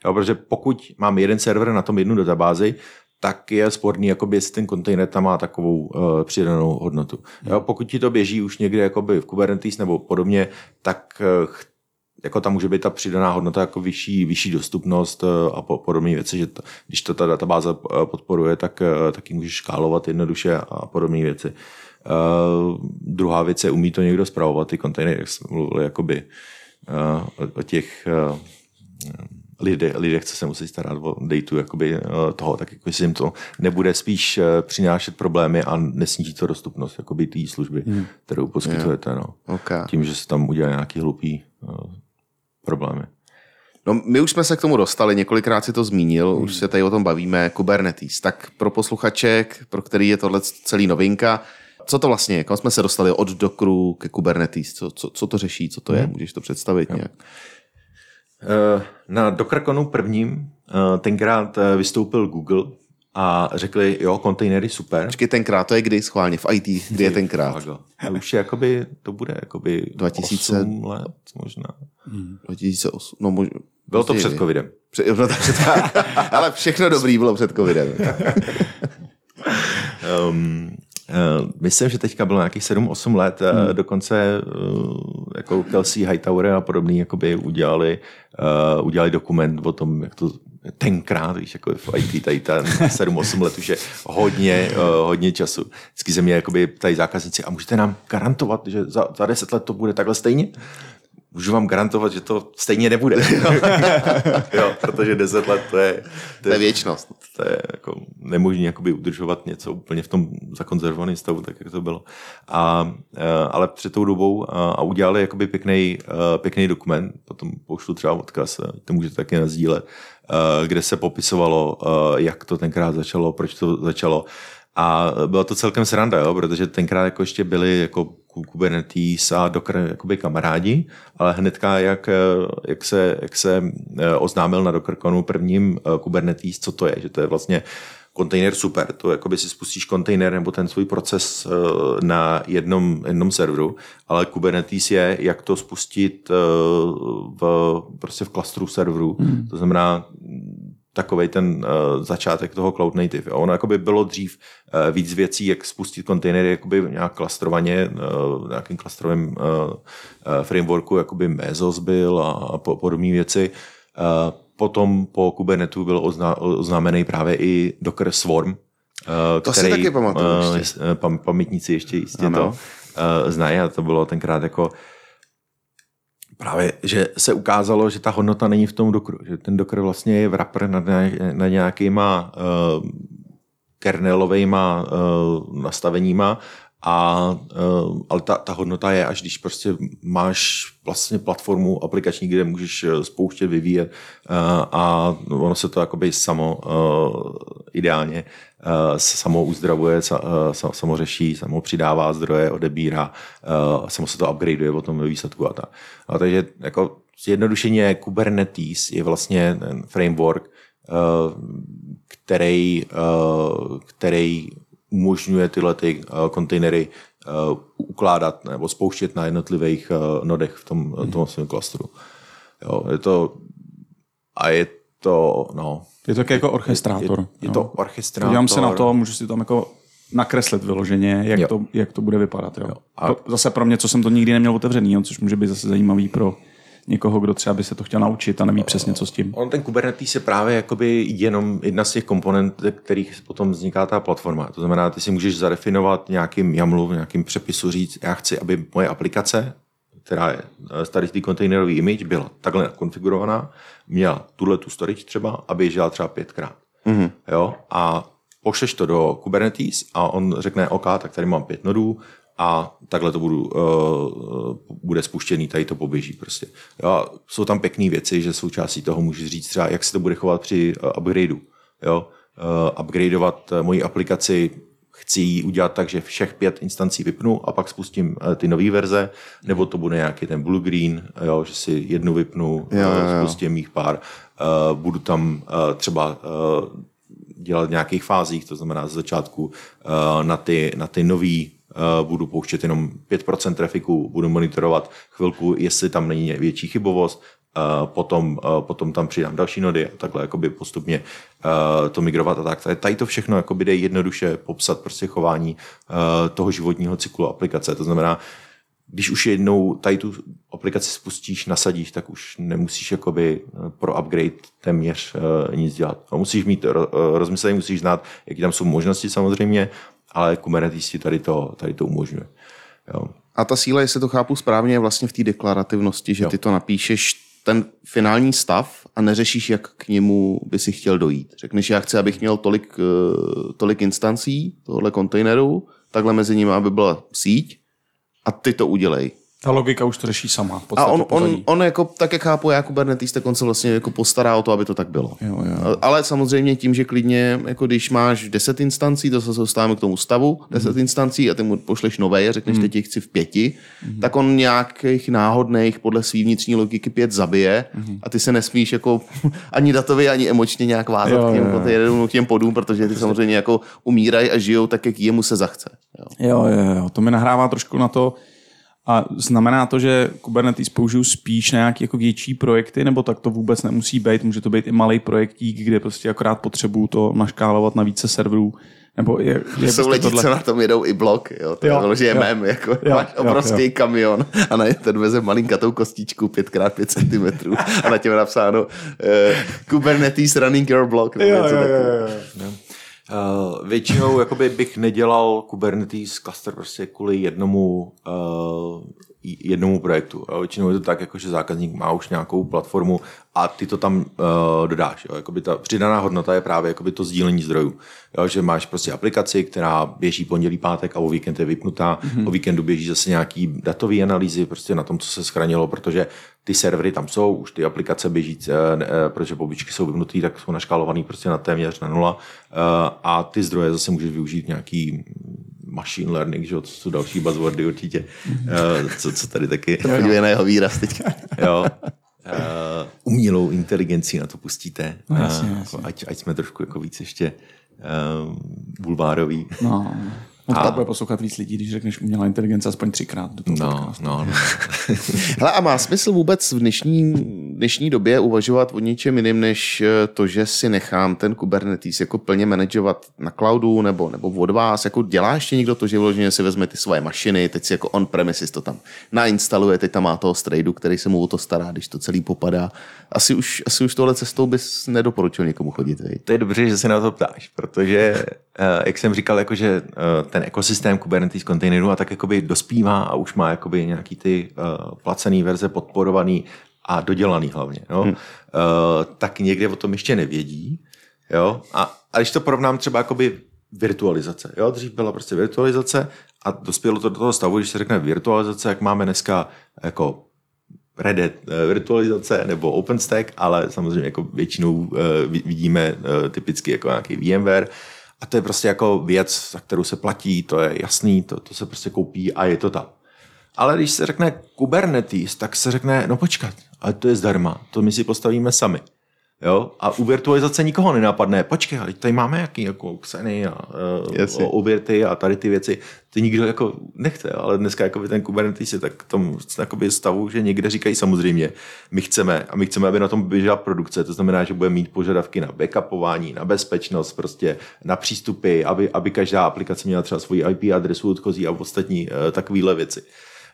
jo, protože pokud mám jeden server na tom jednu databázi, tak je sporný, jakoby, jestli ten kontejner tam má takovou uh, přidanou hodnotu. Jo, pokud ti to běží už někde jakoby v Kubernetes nebo podobně, tak uh, jako tam může být ta přidaná hodnota jako vyšší, vyšší dostupnost eh, a po, podobné věci, že to, když to ta databáze eh, podporuje, tak, eh, tak ji můžeš škálovat jednoduše a podobné věci. Uh, druhá věc je, umí to někdo zpravovat, ty kontejnery, jak jsme mluvili, jakoby, uh, o, o těch uh, lidé, lidech, co se musí starat o dateu jakoby, uh, toho, tak jako, jim to nebude spíš uh, přinášet problémy a nesníží to dostupnost jakoby, té služby, hmm. kterou poskytujete. No. Okay. Tím, že se tam udělá nějaký hlupý uh, problémy. No, my už jsme se k tomu dostali, několikrát si to zmínil, hmm. už se tady o tom bavíme, Kubernetes. Tak pro posluchaček, pro který je tohle celý novinka, co to vlastně je? Kam jsme se dostali od Dockru ke Kubernetes? Co, co, co to řeší? Co to je? Můžeš to představit nějak? Uh, na DockerConu prvním uh, tenkrát uh, vystoupil Google a řekli, jo, kontejnery super. Počkej, tenkrát, to je kdy schválně, v IT, kdy je tenkrát? A už je jakoby, to bude jakoby 2000 8 let možná. 2008, no mož... Bylo to později. před covidem. Před, no, tak před, ale všechno dobrý bylo před covidem. Um, uh, myslím, že teďka bylo nějakých 7-8 let, hmm. dokonce uh, jako Kelsey Hightower a podobný jakoby udělali, uh, udělali dokument o tom, jak to tenkrát, víš, jako v IT, tady ten 7-8 let už je hodně, uh, hodně času. Vždycky ze mě tady zákazníci, a můžete nám garantovat, že za, za 10 let to bude takhle stejně? Můžu vám garantovat, že to stejně nebude. jo, protože 10 let to je, To je věčnost. to je jako nemožné jakoby udržovat něco úplně v tom zakonzervovaném stavu, tak jak to bylo. A, eh, ale před tou dobou a, a udělali jakoby pěkný, pěkný dokument, potom pošlu třeba odkaz, eh, to můžete taky nazdílet, eh, kde se popisovalo, eh, jak to tenkrát začalo, proč to začalo. A byla to celkem sranda, jo, protože tenkrát jako ještě byli jako Kubernetes a Docker jakoby kamarádi, ale hnedka, jak, eh, jak, se, jak se eh, oznámil na DockerConu prvním eh, Kubernetes, co to je, že to je vlastně kontejner super, to jakoby si spustíš kontejner nebo ten svůj proces na jednom, jednom serveru, ale Kubernetes je, jak to spustit v, prostě v klastru serverů. Hmm. To znamená takový ten uh, začátek toho cloud native. Jo. Ono jakoby bylo dřív uh, víc věcí, jak spustit kontejnery jakoby nějak klastrovaně, uh, v nějakým klastrovém uh, uh, frameworku, jakoby Mesos byl a, a po, podobné věci. Uh, potom po Kubernetu byl ozná, oznámený právě i Docker Swarm, uh, To si taky pamatuju uh, ještě. pam, pamětníci ještě jistě Ano. to uh, znají a to bylo tenkrát jako právě, že se ukázalo, že ta hodnota není v tom Dockeru, že ten Docker vlastně je wrapper nad, ně- nad nějakýma uh, kernelovejma uh, nastaveníma a, uh, ale ta, ta hodnota je, až když prostě máš vlastně platformu aplikační, kde můžeš spouštět, vyvíjet uh, a ono se to jakoby samo uh, ideálně samo uzdravuje, sa- samo řeší, samo přidává zdroje, odebírá, uh, samo se to upgradeuje potom ve výsledku a tak. A takže jako zjednodušeně Kubernetes je vlastně ten framework, který, který umožňuje tyhle ty kontejnery ukládat nebo spouštět na jednotlivých nodech v tom, v tom svém klastru. Jo, je to a je to, no, Je to jako orchestrátor. je, je jo. to orchestrátor. Podívám se na to, můžu si tam jako nakreslit vyloženě, jak, Jo. to, jak to bude vypadat. Jo. A- To zase pro mě, co jsem to nikdy neměl otevřený, jo, což může být zase zajímavý pro někoho, kdo třeba by se to chtěl naučit a neví přesně, co s tím. On ten Kubernetes je právě jakoby jenom jedna z těch komponent, ze kterých potom vzniká ta platforma. To znamená, ty si můžeš zadefinovat nějakým YAMLu, v nějakým přepisu říct, já chci, aby moje aplikace, která je eh, z tady té kontejnerový image, byla takhle konfigurovaná, měla tuhle tu storage třeba a běžela třeba pětkrát. Mm-hmm. Jo? A pošleš to do Kubernetes a on řekne, OK, tak tady mám pět nodů a takhle to budu, uh, bude spuštěný, tady to poběží prostě. Jo? Jsou tam pěkné věci, že součástí toho můžu říct třeba, jak se to bude chovat při uh, upgradeu. Jo? Uh, upgradeovat uh, moji aplikaci chci ji udělat tak, že všech pět instancí vypnu a pak spustím eh, ty nové verze, nebo to bude nějaký ten blue green, jo, že si jednu vypnu, Jo, jo, eh, jo. spustím jich pár, eh, budu tam třeba dělat v nějakých fázích, to znamená z začátku na ty, na ty nový budu pouštět jenom 5% trafiku, budu monitorovat chvilku, jestli tam není větší chybovost, potom, eh, potom tam přidám další nody a takhle jakoby postupně eh, to migrovat a tak. Tady- Tady to všechno jakoby jde jednoduše popsat prostě chování eh, toho životního cyklu aplikace. To znamená, když už jednou tady tu aplikaci spustíš, nasadíš, tak už nemusíš jakoby eh, pro upgrade téměř nic dělat. No, musíš mít ro, rozmyslení, musíš znát, jaký tam jsou možnosti samozřejmě, ale Kubernetes ti tady to, tady to umožňuje. Jo. A ta síla, jestli to chápu správně, je vlastně v té deklarativnosti, že Jo. ty to napíšeš ten finální stav a neřešíš, jak k němu by si chtěl dojít. Řekneš, já chci, abych měl tolik, eh, tolik instancí tohohle kontejneru, takhle mezi nimi, aby byla síť a ty to udělej. Ta logika už to řeší sama. A on, on, on jako, tak jak chápu já Kubernetes, tak on se vlastně jako postará o to, aby to tak bylo. Jo, jo. Ale samozřejmě tím, že klidně, jako když máš 10 instancí, to se dostáváme k tomu stavu, 10 Mhm. instancí a ty mu pošleš nové a řekneš, teď jich chci v pěti, tak on nějakých náhodných podle svý vnitřní logiky pět zabije a ty se nesmíš jako ani datově, ani emočně nějak vázat Jo, k těm, jo, jo. k těm podům, protože ty samozřejmě jako umírají a žijou tak, jak jemu se zachce. Jo. Jo, jo, jo, to mi nahrává trošku na to, a znamená to, že Kubernetes použiju spíš na nějaké jako větší projekty, nebo tak to vůbec nemusí být, může to být i malý projektík, kde prostě akorát potřebuju to naškálovat na více serverů, nebo je, je Jsou lidi, co na tom jedou i blok, jo, to Jo, jo, je jo. mem, jako Jo, máš jo, obrovský jo. kamion a na ten veze malinkatou kostičku 5x5 cm a na těm je napsáno uh, Kubernetes running your block. Nebo něco takového. Uh, většinou jakoby bych nedělal Kubernetes cluster prostě kvůli jednomu, uh, jednomu projektu. Jo. Většinou je to tak, jako, že zákazník má už nějakou platformu a ty to tam uh, dodáš. Jo. Jakoby ta přidaná hodnota je právě jakoby to sdílení zdrojů. Jo. Že máš prostě aplikaci, která běží pondělí, pátek a o víkend je vypnutá. Mm-hmm. O víkendu běží zase nějaký datový analýzy prostě na tom, co se schranilo, protože ty servery tam jsou, už ty aplikace běží, uh, protože pobočky jsou vypnuté, tak jsou naškálované prostě na téměř na nula. Uh, a ty zdroje zase můžeš využít nějaký machine learning, že jo, to jsou další buzzwordy určitě, uh, co, co tady taky. Podívej na jeho výraz teďka. jo. Uh, umělou inteligenci na to pustíte. No, jasně, uh, jasně. Ať, ať jsme trošku jako víc ještě uh, bulvároví. No, no to bude poslouchat víc lidí, když řekneš umělá inteligence aspoň třikrát do toho No, podcastu. no, no. Hele, a má smysl vůbec v dnešní, dnešní době uvažovat o něčem jiným, než eh, to, že si nechám ten Kubernetes jako plně manažovat na cloudu nebo, nebo od vás? Jako dělá ještě někdo to, že vyloženě si vezme ty svoje mašiny, teď si jako on-premises to tam nainstaluje, teď tam má toho strejdu, který se mu o to stará, když to celý popadá. Asi už, asi už tohle cestou bys nedoporučil někomu chodit, vej? To je dobře, že se na to ptáš, protože, jak jsem říkal, jakože eh, ten ekosystém Kubernetes kontejnerů a tak jakoby dospívá a už má jakoby nějaký ty eh, placený verze podporovaný a dodělaný hlavně. No? Hmm. Tak někde o tom ještě nevědí. Jo? A, a když to porovnám třeba jakoby virtualizace. Jo? Dřív byla prostě virtualizace a dospělo to do toho stavu, když se řekne virtualizace, jak máme dneska jako Red Hat eh, virtualizace nebo OpenStack, ale samozřejmě jako většinou eh, vi- vidíme eh, typicky jako nějaký VMware a to je prostě jako věc, za kterou se platí, to je jasný, to, to se prostě koupí a je to tam. Ale když se řekne Kubernetes, tak se řekne, no počkat, ale to je zdarma, to my si postavíme sami. Jo? A u virtualizace nikoho nenapadne, počkej, ale tady máme jaký jako Xeny a uh, a tady ty věci, ty nikdo jako nechce, ale dneska jako ten Kubernetes je tak v tom jakoby stavu, že někde říkají samozřejmě, my chceme a my chceme, aby na tom běžela produkce, to znamená, že bude mít požadavky na backupování, na bezpečnost, prostě na přístupy, aby, aby každá aplikace měla třeba svoji IP adresu odchozí a ostatní uh, takovéhle věci.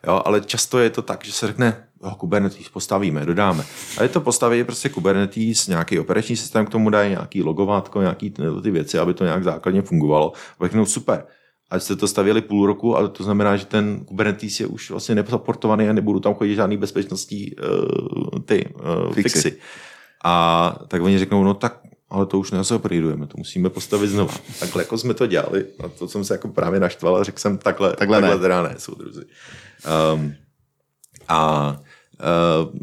Jo, ale často je to tak, že se řekne, jo, Kubernetes postavíme, dodáme. A je to postaví prostě Kubernetes, nějaký operační systém k tomu dají, nějaký logovátko, nějaký ty, ty věci, aby to nějak základně fungovalo. A řeknou, super, ať jste to stavěli půl roku, ale to znamená, že ten Kubernetes je už vlastně nesaportovaný a nebudou tam chodit žádný bezpečnostní uh, ty uh, Fixy. fixy. A tak oni řeknou, no tak ale to už nezapridujeme, to musíme postavit znova. Takhle jako jsme to dělali, a to jsem se jako právě naštval a řekl jsem takhle, Takhle ne. takhle teda ne, soudruzi. Um, a uh,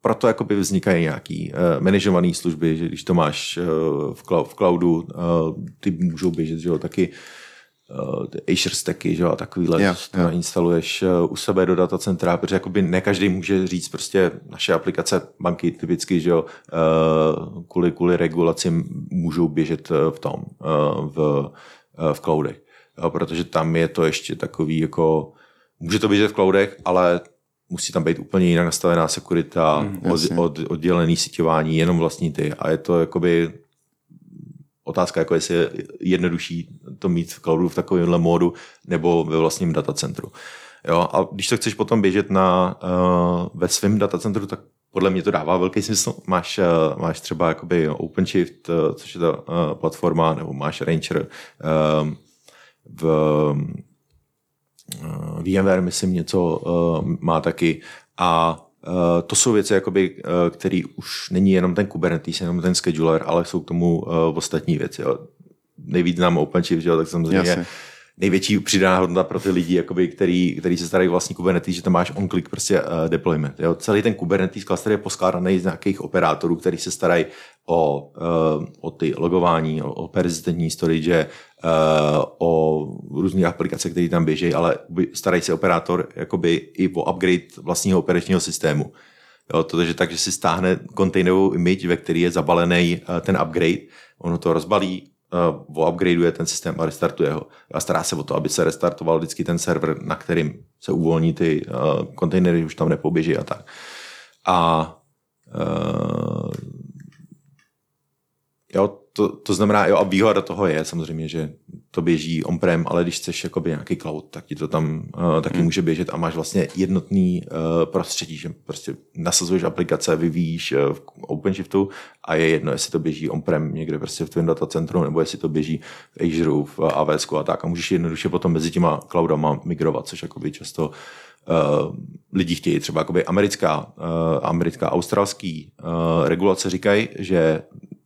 proto jakoby vznikají nějaký uh, manažované služby, že když to máš uh, v, clou- v cloudu, uh, ty můžou běžet, že jo, taky uh, Azure stacky, že jo, a takovýhle, yeah, to jo. instaluješ uh, u sebe do datacentra, protože jakoby ne každý může říct prostě naše aplikace banky typicky, že jo, uh, kvůli, kvůli regulacím můžou běžet uh, v tom, uh, v, uh, v cloudech. Jo, protože tam je to ještě takový jako, může to běžet v cloudech, ale musí tam být úplně jinak nastavená sekurita, mm, od, od, oddělený síťování, jenom vlastní ty. A je to jakoby otázka, jako jestli je jednodušší to mít v cloudu v takovémhle módu nebo ve vlastním datacentru. Jo, a když to chceš potom běžet na, uh, ve svém datacentru, tak podle mě to dává velký smysl. Máš, uh, máš třeba jakoby OpenShift, uh, což je ta uh, platforma, nebo máš Ranger v VMware, myslím, něco uh, má taky. A uh, to jsou věci, jakoby, uh, který už není jenom ten Kubernetes, jenom ten scheduler, ale jsou k tomu uh, ostatní věci. Jo. Nejvíc znám OpenShift, že jo, tak samozřejmě Jasně. největší přidaná hodnota pro ty lidi, jakoby, který, který se starají vlastní Kubernetes, že tam máš on-click prostě uh, deployment. Jo? Celý ten Kubernetes cluster je poskládaný z nějakých operátorů, který se starají o, uh, o ty logování, o, o persistentní storage, o různé aplikace, které tam běží, ale starají se operátor jakoby i o upgrade vlastního operačního systému. Jo, to je tak, že si stáhne kontejnerovou image, ve který je zabalený uh, ten upgrade, ono to rozbalí, uh, upgradeuje ten systém a restartuje ho. A stará se o to, aby se restartoval vždycky ten server, na kterým se uvolní ty uh, kontejnery, už tam nepoběží a tak. A uh, jo, to, to znamená, jo, a výhoda toho je samozřejmě, že to běží on-prem, ale když chceš jakoby nějaký cloud, tak ti to tam uh, taky hmm. může běžet a máš vlastně jednotný uh, prostředí, že prostě nasazuješ aplikace, vyvíjíš uh, v OpenShiftu a je jedno, jestli to běží on-prem někde prostě v tvém datacentru, nebo jestli to běží v Azure, v AWS a tak a můžeš jednoduše potom mezi těma cloudama migrovat, což jakoby často uh, lidi chtějí. Třeba jakoby americká, uh, americká, australský uh, regulace říkají, že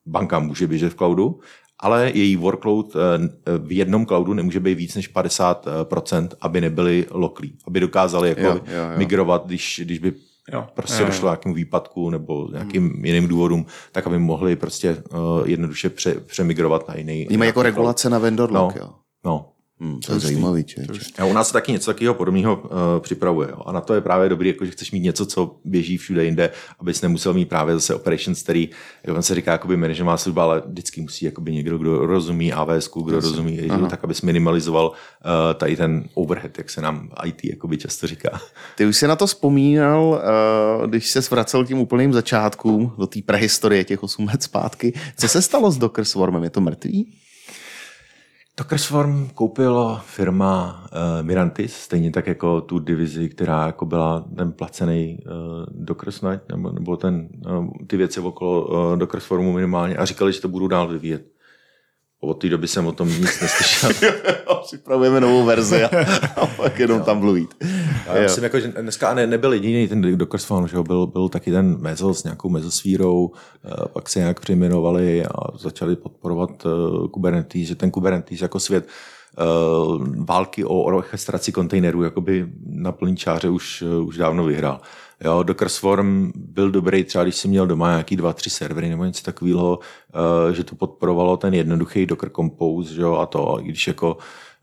banka může běžet v cloudu, ale její workload v jednom cloudu nemůže být víc než 50%, aby nebyli loklí, aby dokázali jako jo, jo, jo. migrovat, když, když by Jo. prostě jo, došlo jo. nějakému výpadku nebo nějakým hmm. jiným důvodům, tak aby mohli prostě uh, jednoduše pře, přemigrovat na jiný. Mají jako regulace na vendor lock, no, jo? No, Hmm, to je zajímavý. Če, A u nás se taky něco takového podobného uh, připravuje. Jo. A na to je právě dobrý, jako, že chceš mít něco, co běží všude jinde, abys nemusel mít právě zase operations, který, jak se říká, jakoby manažerová služba, ale vždycky musí jakoby někdo, kdo rozumí AWS, kdo Jasně. rozumí Azure, tak abys minimalizoval uh, tady ten overhead, jak se nám IT jakoby často říká. Ty už si na to vzpomínal, uh, když se vracel k tím úplným začátkům do té prehistorie těch 8 let zpátky. Co se stalo s Docker Swarmem? Je to mrtvý? Dockerswarm koupila firma uh, Mirantis, stejně tak jako tu divizi, která jako byla ten placený uh, Dockers nebo, nebo ten, uh, ty věci okolo uh, Dockerswarmu minimálně a říkali, že to budou dál vyvíjet. Od té doby jsem o tom nic neslyšel. Připravujeme novou verzi a, a pak jenom jo. tam mluvit. Já myslím, jako, že dneska ne, nebyl jediný ten Docker Swarm, že byl, byl taky ten Mezo s nějakou mezosférou, eh, pak se nějak přejmenovali a začali podporovat uh, Kubernetes, že ten Kubernetes jako svět uh, války o orchestraci kontejnerů jakoby na plný čáře už, uh, už dávno vyhrál. Jo, Docker Swarm byl dobrý třeba, když jsem měl doma nějaký dva, tři servery nebo něco takového, uh, že to podporovalo ten jednoduchý Docker Compose, že jo, a to, i když jako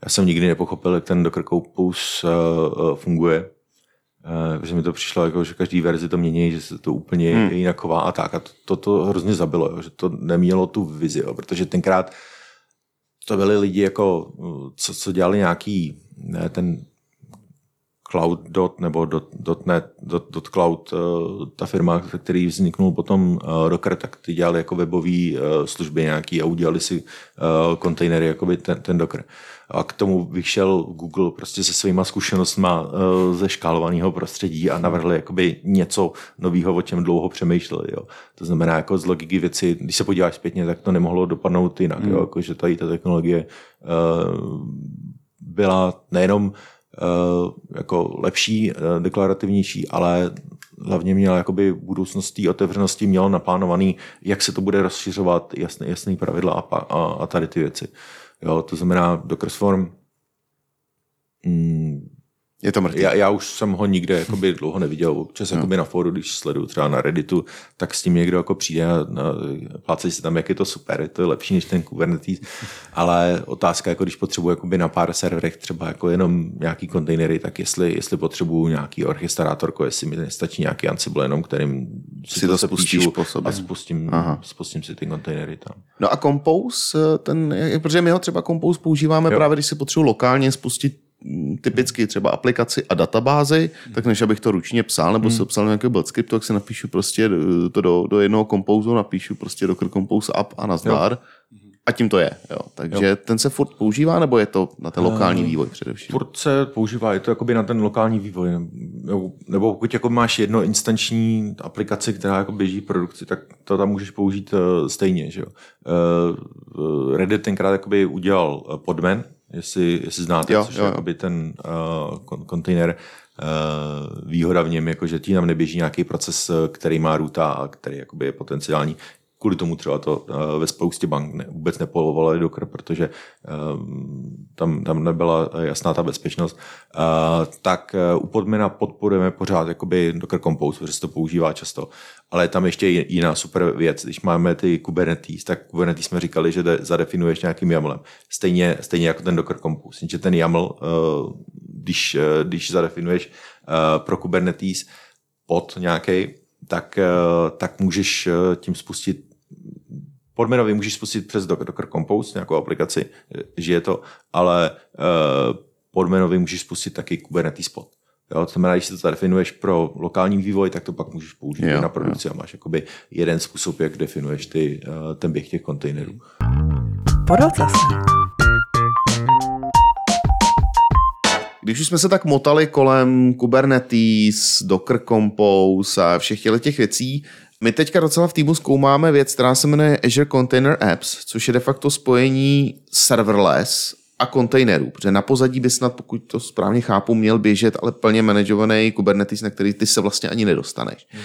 já jsem nikdy nepochopil, jak ten Docker Compose uh, funguje, Uh, že mi to přišlo, jako, že každý verzi to mění, že se to úplně hmm. jinak chová a tak. A to, to, to hrozně zabilo, jo, že to nemělo tu vizi, jo, protože tenkrát to byli lidi, jako, co, co dělali nějaký ne, ten Cloud dot nebo dot, dot net, dot, dot cloud, uh, ta firma, který vzniknul potom Docker, tak ty dělali jako webové uh, služby nějaký a udělali si kontejnery, jako by ten, ten Docker. A k tomu vyšel Google prostě se svýma zkušenostma uh, ze škálovaného prostředí a navrhli jakoby něco nového, o čem dlouho přemýšleli. Jo. To znamená, jako z logiky věci, když se podíváš zpětně, tak to nemohlo dopadnout jinak. Hmm. Jo. Jako, že tady ta technologie byla nejenom Eh, jako lepší, eh, deklarativnější, ale hlavně měl jakoby budoucnost té otevřenosti měl naplánovaný, jak se to bude rozšiřovat, jasný, jasný pravidla a, a, a tady ty věci. Jo, to znamená, Dockersform mm, je to mrtvý. Já, já už jsem ho nikde jakoby, dlouho neviděl. Občas no. jakoby na fóru, když sleduju třeba na Redditu, tak s tím někdo jako přijde a plácejí se tam, jak je to super, to je lepší než ten Kubernetes. Ale otázka, jako když potřebuji jakoby na pár serverech třeba jako jenom nějaký kontejnery, tak jestli, jestli potřebuju nějaký orchestrátorko, jestli mi nestačí nějaký Ansible jenom, kterým si, si to spustíš po sobě. A spustím, Aha. spustím si ty kontejnery tam. No a Compose, ten, protože my ho třeba Compose používáme jo. právě, když si potřebuji lokálně spustit typicky třeba aplikaci a databázy, hmm. tak než abych to ručně psal, nebo hmm. se psal nějaký build script, tak si napíšu prostě to do, do jednoho kompouzu, napíšu prostě Docker Compose app a nazdar. Jo. A tím to je. Jo. Takže jo. ten se furt používá, nebo je to na ten lokální vývoj především? Furt se používá, je to jakoby na ten lokální vývoj. Nebo pokud jako máš jedno instanční aplikaci, která jako běží v produkci, tak to tam můžeš použít uh, stejně. Že jo? Reddit tenkrát jakoby udělal podman, jestli, jestli znáte, jo, což jo, je ten uh, kontejner. Uh, výhoda v něm, jako, že ti tam neběží nějaký proces, který má ruta a který jakoby, je potenciální kvůli tomu třeba to uh, ve spoustě bank ne, vůbec nepolovovali Docker, protože uh, tam, tam nebyla jasná ta bezpečnost, uh, tak u podmina podporujeme pořád jakoby Docker Compose, protože se to používá často. Ale je tam ještě jiná super věc. Když máme ty Kubernetes, tak Kubernetes jsme říkali, že de, zadefinuješ nějakým YAMLem. Stejně, stejně jako ten Docker Compose. Že ten YAML, když, když zadefinuješ pro Kubernetes pod nějaký, tak, tak můžeš tím spustit podmenový můžeš spustit přes Docker Compose, nějakou aplikaci, že je to, ale uh, můžeš spustit taky Kubernetes pod. Jo, to znamená, když si to zadefinuješ pro lokální vývoj, tak to pak můžeš použít jo, na produkci jo. a máš jakoby jeden způsob, jak definuješ ty, uh, ten běh těch kontejnerů. Když už jsme se tak motali kolem Kubernetes, Docker Compose a všech těchto těch věcí, my teďka docela v týmu zkoumáme věc, která se jmenuje Azure Container Apps, což je de facto spojení serverless a kontejnerů, protože na pozadí by snad, pokud to správně chápu, měl běžet, ale plně manažovaný Kubernetes, na který ty se vlastně ani nedostaneš. Mm-hmm.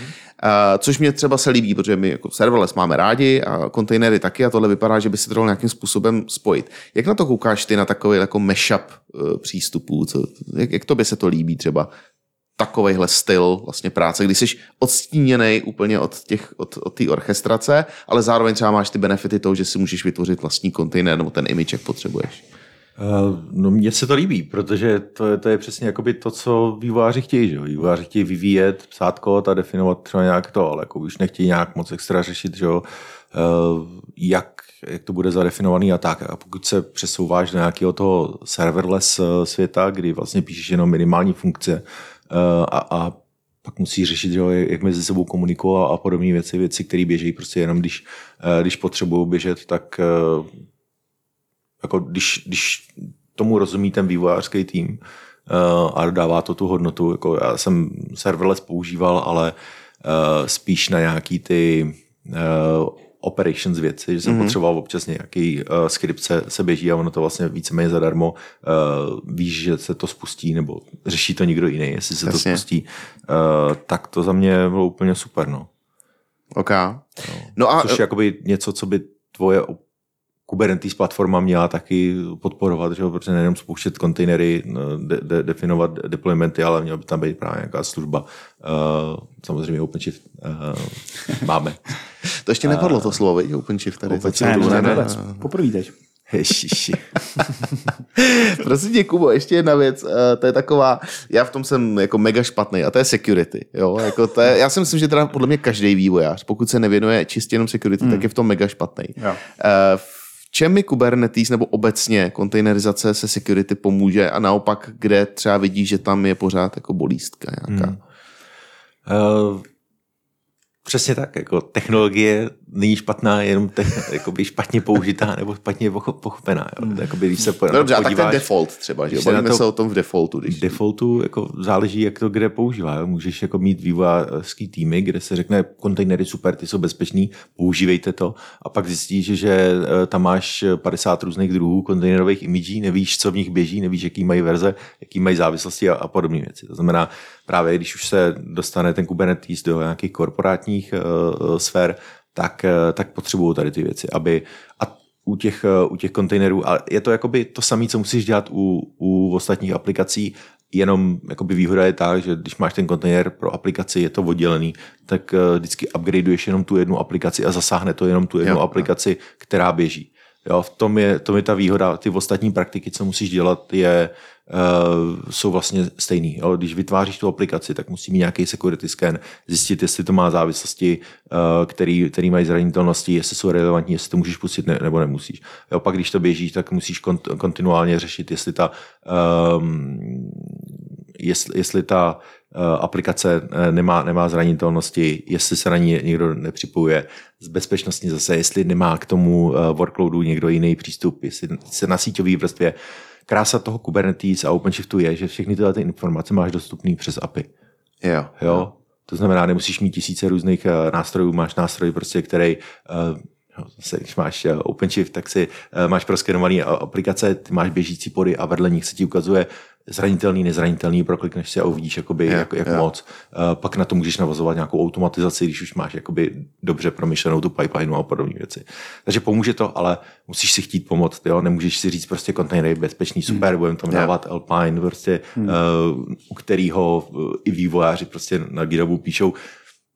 Uh, což mě třeba se líbí, protože my jako serverless máme rádi a kontejnery taky a tohle vypadá, že by se to dalo nějakým způsobem spojit. Jak na to koukáš ty na takový jako mashup uh, přístupů? Co, jak, jak to by se to líbí třeba? Takovejhle styl vlastně práce, kdy jsi odstíněný úplně od těch, od, od té orchestrace, ale zároveň třeba máš ty benefity toho, že si můžeš vytvořit vlastní kontejner nebo ten image, jak potřebuješ. Uh, no mně se to líbí, protože to je, to je přesně jakoby to, co vývojáři chtějí. Že? Vývojáři chtějí vyvíjet, psát kód a definovat třeba nějak to, ale jako už nechtějí nějak moc extra řešit, že? Uh, jak, jak to bude zadefinovaný a tak. A pokud se přesouváš do nějakého toho serverless eh, světa, kdy vlastně píšeš jenom minimální funkce a, a pak musí řešit, že jak mezi sebou komunikovat a podobné věci, věci, které běží prostě jenom, když, když potřebují běžet, tak jako když, když tomu rozumí ten vývojářský tým a dává to tu hodnotu, jako já jsem serverless používal, ale spíš na nějaký ty operations věci, že jsem mm-hmm. potřeboval občas nějaký uh, skript se, se běží a ono to vlastně víceméně zadarmo uh, víš, že se to spustí nebo řeší to někdo jiný, jestli se Jasně. to spustí, uh, tak to za mě bylo úplně super. No. OK. No. no a... Což je jakoby něco, co by tvoje Kubernetes platforma měla taky podporovat, že jo, protože nejenom spouštět kontejnery, no, de, de, definovat deploymenty, ale měla by tam být právě nějaká služba. Uh, samozřejmě OpenShift uh, máme. to ještě nepadlo to slovo, viď? OpenShift tady. OpenShift, ne, ne, ne, ne. Poprvé teď. Ježiši. Prosím tě, Kubo, ještě jedna věc, uh, to je taková, já v tom jsem jako mega špatný a to je security. Jo? Jako to je, já si myslím, že teda podle mě každý vývojář, pokud se nevěnuje čistě jenom security, hmm. tak je v tom mega špatný. Uh, čem mi Kubernetes nebo obecně kontejnerizace se security pomůže a naopak, kde třeba vidí, že tam je pořád jako bolístka nějaká? Hmm. Uh, Přesně tak, jako technologie není špatná, jenom te, jakoby špatně použitá nebo špatně pochopená. Jo. Hmm. Jakoby, když se no, dobře, podíváš, tak ten default třeba, že bavíme to, se o tom v defaultu. Když... Defaultu jako záleží, jak to kde používá. Jo. Můžeš jako mít vývojářský týmy, kde se řekne, kontejnery super, ty jsou bezpečný, používejte to a pak zjistíš, že eh, tam máš 50 různých druhů kontejnerových imidží, nevíš, co v nich běží, nevíš, jaký mají verze, jaký mají závislosti a, a podobné věci. To znamená, právě když už se dostane ten Kubernetes do nějakých korporátních uh, sfér, tak, uh, tak potřebují tady ty věci, aby a u těch, uh, u těch kontejnerů, a je to jakoby to samé, co musíš dělat u, u ostatních aplikací, jenom jakoby výhoda je ta, že když máš ten kontejner pro aplikaci, je to oddělený, tak uh, vždycky upgradeuješ jenom tu jednu aplikaci a zasáhne to jenom tu jednu jo, aplikaci, jo. která běží. Jo, v tom je, tom je ta výhoda. Ty ostatní praktiky, co musíš dělat, je, jsou vlastně stejný. Jo. Když vytváříš tu aplikaci, tak musí mít nějaký security scan, zjistit, jestli to má závislosti, uh, který, který mají zranitelnosti, jestli jsou relevantní, jestli to můžeš pustit ne, nebo nemusíš. Jo, pak když to běží, tak musíš kont, kontinuálně řešit, jestli ta, um, jestli, jestli ta aplikace nemá, nemá zranitelnosti, jestli se na ní někdo nepřipojuje, z bezpečnostní zase, jestli nemá k tomu uh, workloadu někdo jiný přístup, jestli se na síťové vrstvě krása toho Kubernetes a OpenShiftu je, že všechny tyhle ty informace máš dostupné přes API. Jo. jo. To znamená, nemusíš mít tisíce různých nástrojů, máš nástroj, prostě, který zase, když máš OpenShift, tak si máš proskenované aplikace, ty máš běžící pody a vedle nich se ti ukazuje zranitelný, nezranitelný, proklikneš si a uvidíš, jakoby, yeah, jak, jak yeah. moc. Uh, pak na to můžeš navazovat nějakou automatizaci, když už máš jakoby dobře promyšlenou tu pipeline a podobné věci. Takže pomůže to, ale musíš si chtít pomoct. Jo? Nemůžeš si říct prostě kontejner je bezpečný, hmm. super, hmm. budeme tam yeah. dávat Alpine, prostě, hmm. uh, u kterého uh, i vývojáři prostě na GitHubu píšou,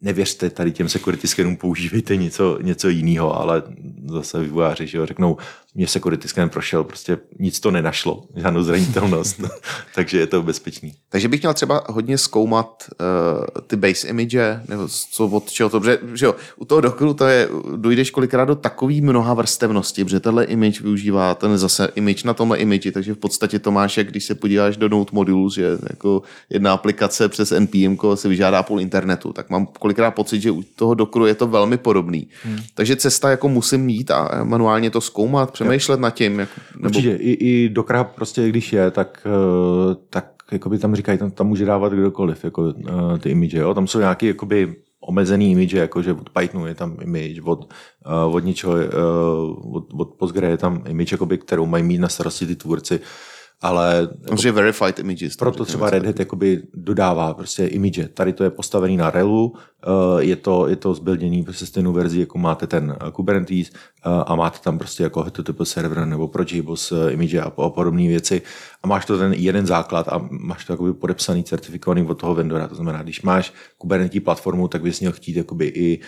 nevěřte tady těm security scanům, používejte něco, něco jiného, ale zase vývojáři že jo, řeknou, mě security scan prošel, prostě nic to nenašlo, žádnou zranitelnost, takže je to bezpečný. Takže bych měl třeba hodně zkoumat uh, ty base image, nebo co od čeho to, protože, že jo, u toho Dockeru to je, dojdeš kolikrát do takový mnoha vrstevnosti, protože tenhle image využívá ten zase image na tomhle image, takže v podstatě to máš, jak když se podíváš do Node modulu, že jako jedna aplikace přes NPM se vyžádá půl internetu, tak mám kolikrát pocit, že u toho Dockeru je to velmi podobný. Hmm. Takže cesta jako musím mít a manuálně to zkoumat, přemýšlet nad tím. Jako, nebo... Určitě, i, i Docker prostě, když je, tak, eh, tak jakoby tam říkají, tam, tam může dávat kdokoliv, jako uh, ty image, jo. Tam jsou nějaký jakoby omezený image, jako že od Pythonu je tam image, od, uh, od něčeho, uh, od, od Postgre je tam image, jakoby, kterou mají mít na starosti ty tvůrci, ale Protože verified images. proto třeba Red Hat jakoby dodává prostě image. Tady to je postavený na Relu, eh, je to, je to zbilděný prostě stejnou verzi, jako máte ten eh, Kubernetes eh, a máte tam prostě jako HTTP server nebo Protobus image a, a podobné věci a máš to ten jeden základ a máš to jakoby podepsaný, certifikovaný od toho vendora. To znamená, když máš Kubernetes platformu, tak bys měl chtít jakoby i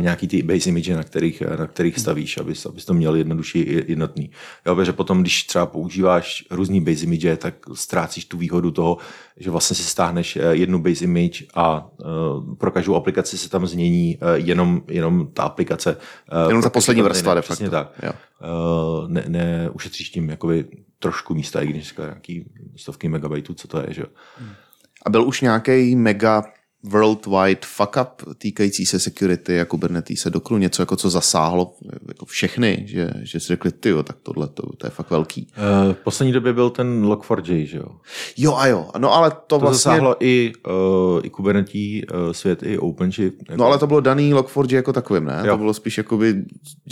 nějaký ty base image, na kterých, na kterých stavíš, abys, abys to měl jednodušší, jednotný. Jo, protože potom, když třeba používáš různý base image, tak ztrácíš tu výhodu toho, že vlastně si stáhneš eh, jednu base image a uh, pro každou aplikaci se tam změní uh, jenom, jenom ta aplikace. Jenom ta poslední vrstva de facto. tak. Jo. Ne, ne, ušetříš tím jakoby trošku místa, i když nějaký stovky megabajtů, co to je, že jo. A byl už nějaký mega worldwide fuck up týkající se security a Kubernetes se dokru něco, jako co zasáhlo jako všechny, že, že si řekli, ty tak tohle to, to je fakt velký. Uh, v poslední době byl ten Log4j, že jo. Jo a jo, no ale to, To vlastně... zasáhlo i, uh, i Kubernetes uh, svět, i OpenShift. Jako, No ale to bylo daný Log4j jako takovým, ne? Jo. To bylo spíš jakoby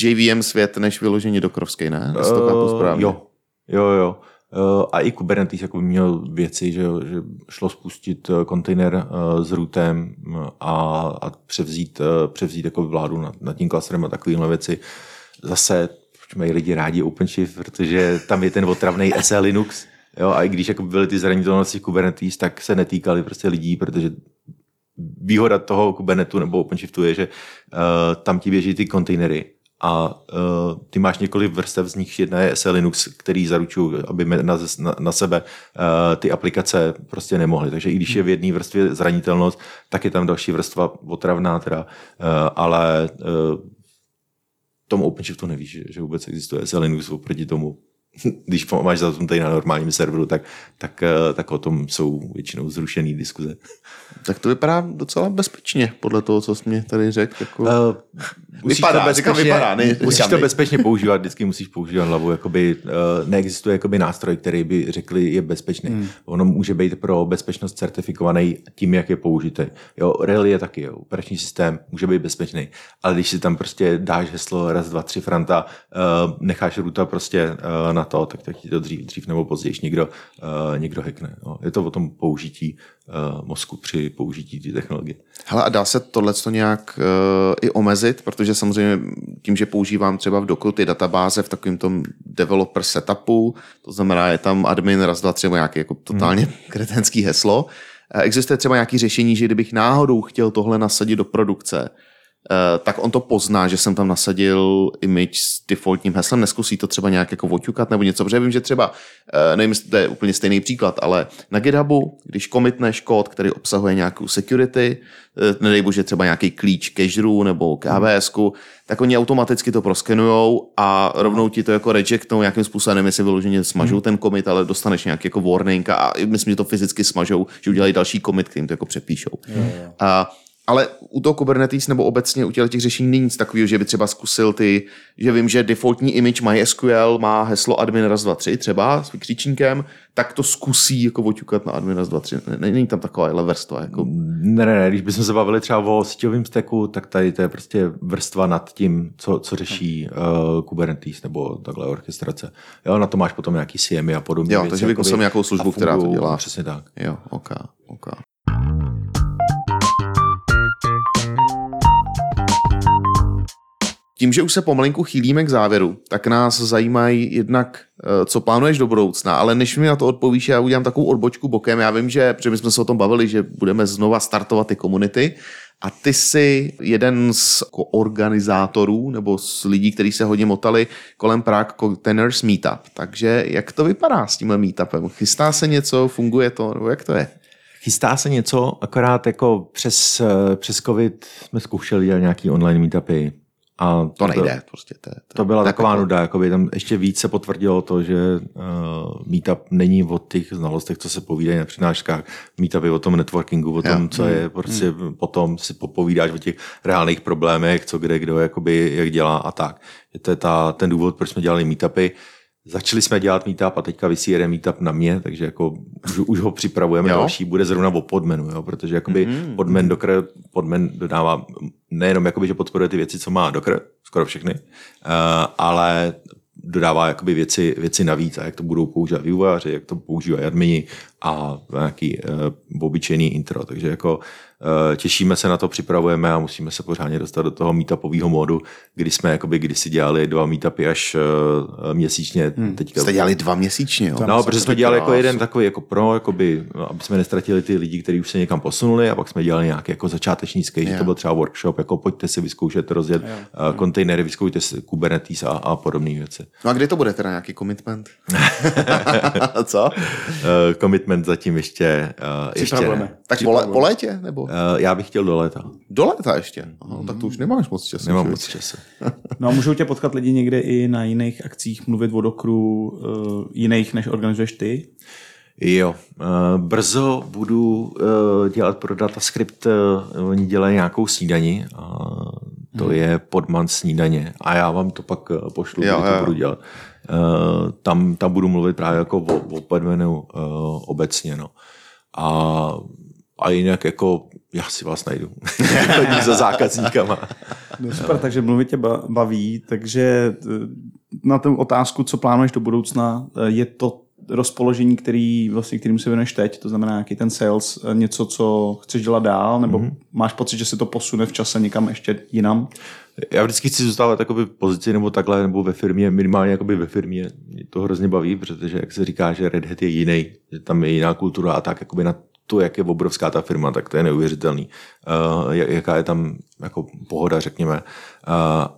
JVM svět, než vyloženě dokrovský, ne? Jestli to správně. jo, jo, jo. Uh, a i Kubernetes jako měl věci, že, že šlo spustit eh, kontejner uh, s rootem a, a převzít, převzít jako vládu nad, nad tím klastrem a takovéhle věci. Zase, proč mají lidi rádi OpenShift, protože tam je ten otravný SE Linux. Jo, a i když jako byly ty zranitelnosti Kubernetes, tak se netýkaly prostě lidí, protože výhoda toho Kubernetu nebo OpenShiftu je, že uh, tam ti běží ty kontejnery a uh, ty máš několik vrstev, z nich jedna je SE Linux, který zaručují, aby na, na, na sebe uh, ty aplikace prostě nemohly. Takže i když je v jedné vrstvě zranitelnost, tak je tam další vrstva otravná, teda, uh, ale uh, tom OpenShiftu nevíš, že, že vůbec existuje SE Linux oproti tomu. Když máš za tady na normálním serveru, tak, tak, eh, tak o tom jsou většinou zrušený diskuze. Tak to vypadá docela bezpečně, podle toho, co jsi mě tady řekl. Jako... Uh, musíš Vypadá, to říkám, bezpečně, vypadá, ne- musíš říkám, to bezpečně používat, vždycky musíš používat hlavu, jakoby uh, neexistuje jakoby nástroj, který by řekli je bezpečný. Hmm. Ono může být pro bezpečnost certifikovaný tím, jak je použitý. Jo, Rail je taky, jo, operační systém může být bezpečný, ale když si tam prostě dáš heslo raz, dva, tři franta, uh, necháš ruta prostě uh, na to, tak, tak ti to dřív, dřív nebo později někdo, uh, někdo hackne. Jo. Je to o tom použití uh, mozku při použití té technologie. Hele, a dá se tohle nějak uh, i omezit, protože samozřejmě tím, že používám třeba v Doku ty databáze v takovém tom developer setupu, to znamená, je tam admin raz, dva, tři, nějaký jako totálně hmm. kretenský heslo, existuje třeba nějaké řešení, že kdybych náhodou chtěl tohle nasadit do produkce, tak on to pozná, že jsem tam nasadil image s defaultním heslem, neskusí to třeba nějak jako oťukat nebo něco, protože vím, že třeba, eh, nevím, jestli to je úplně stejný příklad, ale na GitHubu, když komitneš kód, který obsahuje nějakou security, eh, nedej bože třeba nějaký klíč cacherů nebo KVS, tak oni automaticky to proskenujou a rovnou ti to jako rejectnou nějakým způsobem, nevím, jestli vyloženě smažou ten commit, ale dostaneš nějaký jako warning a myslím, že to fyzicky smažou, že udělají další commit, kterým to jako přepíšou. A ale u toho Kubernetes nebo obecně u těch těch řešení není nic takového, že by třeba zkusil ty, že vím, že defaultní image MySQL má heslo admin raz, dva, tři třeba s vykřičníkem, tak to zkusí jako oťukat na admin raz, dva, tři. Ne- Není tam taková vrstva. Jako... Ne, ne, ne, když bychom se bavili třeba o síťovém steku, tak tady to je prostě vrstva nad tím, co, co řeší uh, Kubernetes nebo takhle orchestrace. Jo, na to máš potom nějaký CMI a podobně. Jo, takže bych musel nějakou službu, která to dělá. Přesně tak. Jo, ok, ok. Tím, že už se pomalinku chýlíme k závěru, tak nás zajímají jednak, eh, co plánuješ do budoucna, ale než mi na to odpovíš, já udělám takovou odbočku bokem. Já vím, že, protože my jsme se o tom bavili, že budeme znova startovat ty komunity a ty jsi jeden z organizátorů nebo z lidí, kteří se hodně motali kolem Prague Containers Meetup. Takže jak to vypadá s tímhle meetupem? Chystá se něco, funguje to, nebo jak to je? Chystá se něco, akorát jako přes, eh, přes COVID jsme zkoušeli dělat nějaký online meetupy. A To nejde, prostě to, je- To byla to je taková peklo. nuda, jakoby tam ještě víc se potvrdilo to, že uh, meetup není o těch znalostech, co se povídají na přednáškách. Meetup je o tom networkingu, o tom, Jo. co je prostě potom si popovídáš o těch reálných problémech, co kde, kdo jakoby, jak dělá a tak. Je to je ta, ten důvod, proč jsme dělali meetupy. Začali jsme dělat meetup a teďka vysí jeden meetup na mě, takže jako už, už ho připravujeme. Jo. Další bude zrovna o podmenu, jo, protože jakoby mm-hmm. podmen, dokr, podmen dodává nejenom jakoby, že podporuje ty věci, co má dokr, skoro všechny, uh, ale dodává jakoby věci, věci navíc a jak to budou používat vývojáři, jak to používají admini a nějaký uh, obyčejný intro. Takže jako uh, těšíme se na to, připravujeme a musíme se pořádně dostat do toho meetupového módu, kdy jsme jakoby kdysi dělali dva meetupy až uh, měsíčně. Hmm. Teďka, Jste dělali dva měsíčně, jo? No, protože jsme dělali jako jeden takový jako pro, jakoby, no, aby jsme nestratili ty lidi, kteří už se někam posunuli a pak jsme dělali nějaký jako začáteční skate, že to byl třeba workshop, jako pojďte si vyzkoušet rozjet uh, kontejnery, vyzkoušejte si Kubernetes a, a podobné věci. No a kdy to bude teda nějaký commitment? Co? Uh, commitment zatím ještě, uh, ještě ne. Tak po, po létě? Nebo? Uh, já bych chtěl do léta. Do léta ještě? Aha, tak to už nemáš moc času. Nemám moc času. No a můžou tě potkat lidi někde i na jiných akcích, mluvit o dokru uh, jiných, než organizuješ ty? Jo, uh, brzo budu uh, dělat pro DataScript, uh, oni dělají nějakou snídani, a to hmm. je podman snídaně a já vám to pak uh, pošlu, Jo, jo, kdy jo. to budu dělat. Uh, tam, tam budu mluvit právě jako o, o podmenu uh, obecně, no. A, a jinak jako já si vás najdu. Chodí za zákazníkama. No super, takže mluvit tě ba- baví, takže eh, na tu otázku, co plánuješ do budoucna, eh, je to rozpoložení, který, vlastně, kterým se věnuješ teď, to znamená nějaký ten sales, eh, něco, co chceš dělat dál, nebo mm-hmm. máš pocit, že se to posune v čase někam ještě jinam? Já vždycky chci zůstávat v pozici nebo takhle, nebo ve firmě, minimálně jakoby ve firmě. Mě to hrozně baví, protože jak se říká, že Red Hat je jiný, že tam je jiná kultura a tak jakoby na to, jak je obrovská ta firma, tak to je neuvěřitelný. Uh, jaká je tam jako pohoda, řekněme. Uh,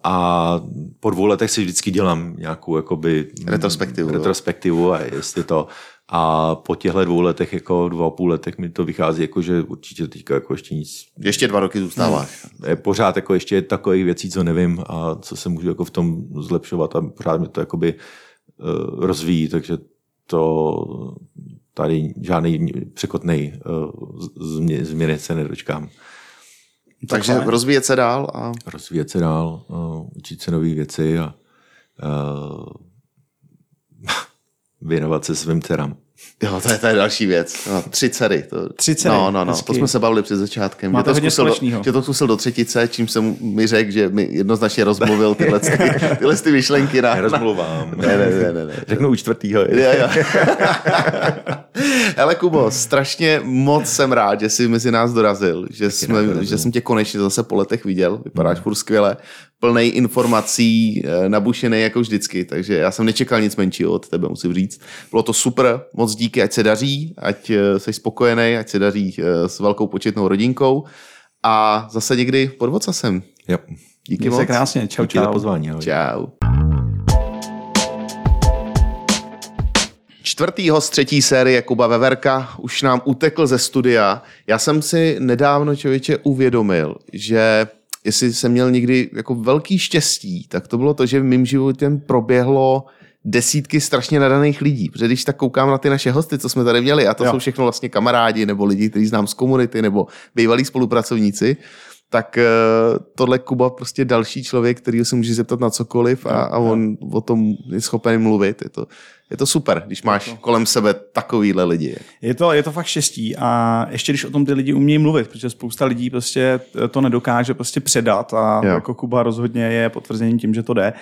a po dvou letech si vždycky dělám nějakou jakoby, Retrospektivu, retrospektivu a jestli to a po těchto dvou letech, jako dvou a půl letech mi to vychází, jako, že určitě teďka jako ještě nic Ještě dva roky zůstáváš. je pořád jako ještě takových věcí, co nevím a co se můžu jako v tom zlepšovat a pořád mi to jakoby uh, rozvíjí, takže to tady žádný překotný uh, změny se nedočkám. Takže fajn. rozvíjet se dál a Rozvíjet se dál, uh, učit se nové věci a uh, věnovat se svým dcerám. Jo, to je, to je další věc. No, tři dcery. To, Tři dcery, No, no, no, hezky. to jsme se bavili před začátkem. Máte že to hodně zkusil do, že to zkusil do třetice, čím jsem mi řekl, že mi jednoznačně rozmluvil tyhle, ty, tyhle ty myšlenky na... Nerozmluvám. Ne, ne, ne, ne, ne. Řeknu u čtvrtýho. Jo, jo. Hele Kubo, strašně moc jsem rád, že jsi mezi nás dorazil, že, jsme, že jsem tě konečně zase po letech viděl, vypadáš furt skvěle, plnej informací, eh, nabušený jako vždycky, takže já jsem nečekal nic menšího od tebe, musím říct. Bylo to super, moc díky, ať se daří, ať eh, jsi spokojený, ať se daří eh, s velkou početnou rodinkou a zase někdy pod vocasem. Jo. Díky Měj moc. se krásně, čau, Díky za čau. pozvání. ahoj. Čau. Čtvrtýho z třetí série Kuba Veverka už nám utekl ze studia. Já jsem si nedávno člověče uvědomil, že jestli jsem měl někdy jako velký štěstí, tak to bylo to, že v mým životem proběhlo desítky strašně nadaných lidí. Protože když tak koukám na ty naše hosty, co jsme tady měli, a to Jo. jsou všechno vlastně kamarádi nebo lidi, kteří znám z komunity nebo bývalí spolupracovníci, tak eh, tohle Kuba prostě další člověk, který se může zeptat na cokoliv a, a on o tom je schopen mluvit. Je to, je to super, když máš kolem sebe takovýhle lidi. Je to, je to fakt štěstí a ještě když o tom ty lidi umějí mluvit, protože spousta lidí prostě to nedokáže prostě předat a Jo. jako Kuba rozhodně je potvrzením tím, že to jde.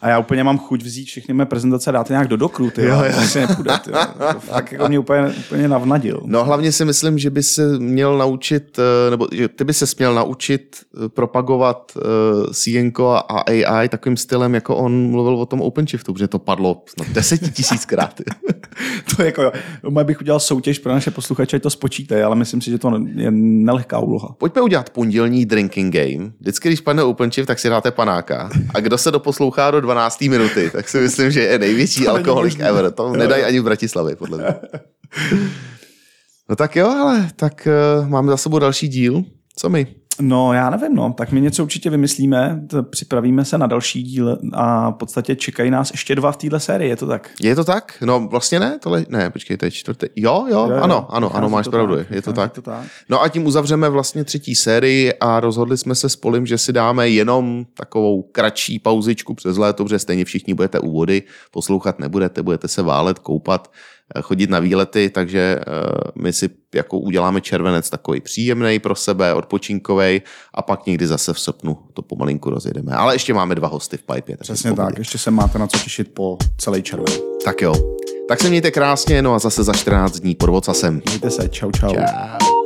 A já úplně mám chuť vzít všechny mé prezentace a dát je nějak do dokru, ty, jo, Jo, jo. to asi nepůjde, ty, fakt jako mě úplně, úplně navnadil. No hlavně si myslím, že by se měl naučit, eh, nebo že ty by se směl naučit eh, propagovat uh, CNko a AI takovým stylem, jako on mluvil o tom OpenShiftu, protože to padlo snad desetitisíckrát. To jako, jo, bych udělal soutěž pro naše posluchače, to spočítají, ale myslím si, že to je nelehká úloha. Pojďme udělat pondělní drinking game. Vždycky, když padne OpenShift, tak si dáte panáka. A kdo se doposlouchá do 12. minuty, tak si myslím, že je největší To alkoholik ever. To nedají ani v Bratislavě, podle mě. No tak jo, ale tak uh, máme za sebou další díl. Co my? No, já nevím, no. Tak my něco určitě vymyslíme, připravíme se na další díl a v podstatě čekají nás ještě dva v téhle sérii, je to tak? Je to tak? No vlastně ne, tohle, ne, počkej, to je čtvrtý. Jo, jo, Jo, jo, ano, ano, ano, máš pravdu, tak, je to tak. to tak. No a tím uzavřeme vlastně třetí sérii a rozhodli jsme se s Polim, že si dáme jenom takovou kratší pauzičku přes léto, protože stejně všichni budete u vody, poslouchat nebudete, budete se válet, koupat, chodit na výlety, takže eh, my si jako uděláme červenec takový příjemný pro sebe, odpočinkový a pak někdy zase v srpnu to pomalinku rozjedeme. Ale ještě máme dva hosty v pipe. takže Přesně tak, ještě se máte na co těšit po celý červen. Tak jo. Tak se mějte krásně, no a zase za 14 dní pod vocasem. Mějte se, čau, čau. Čau.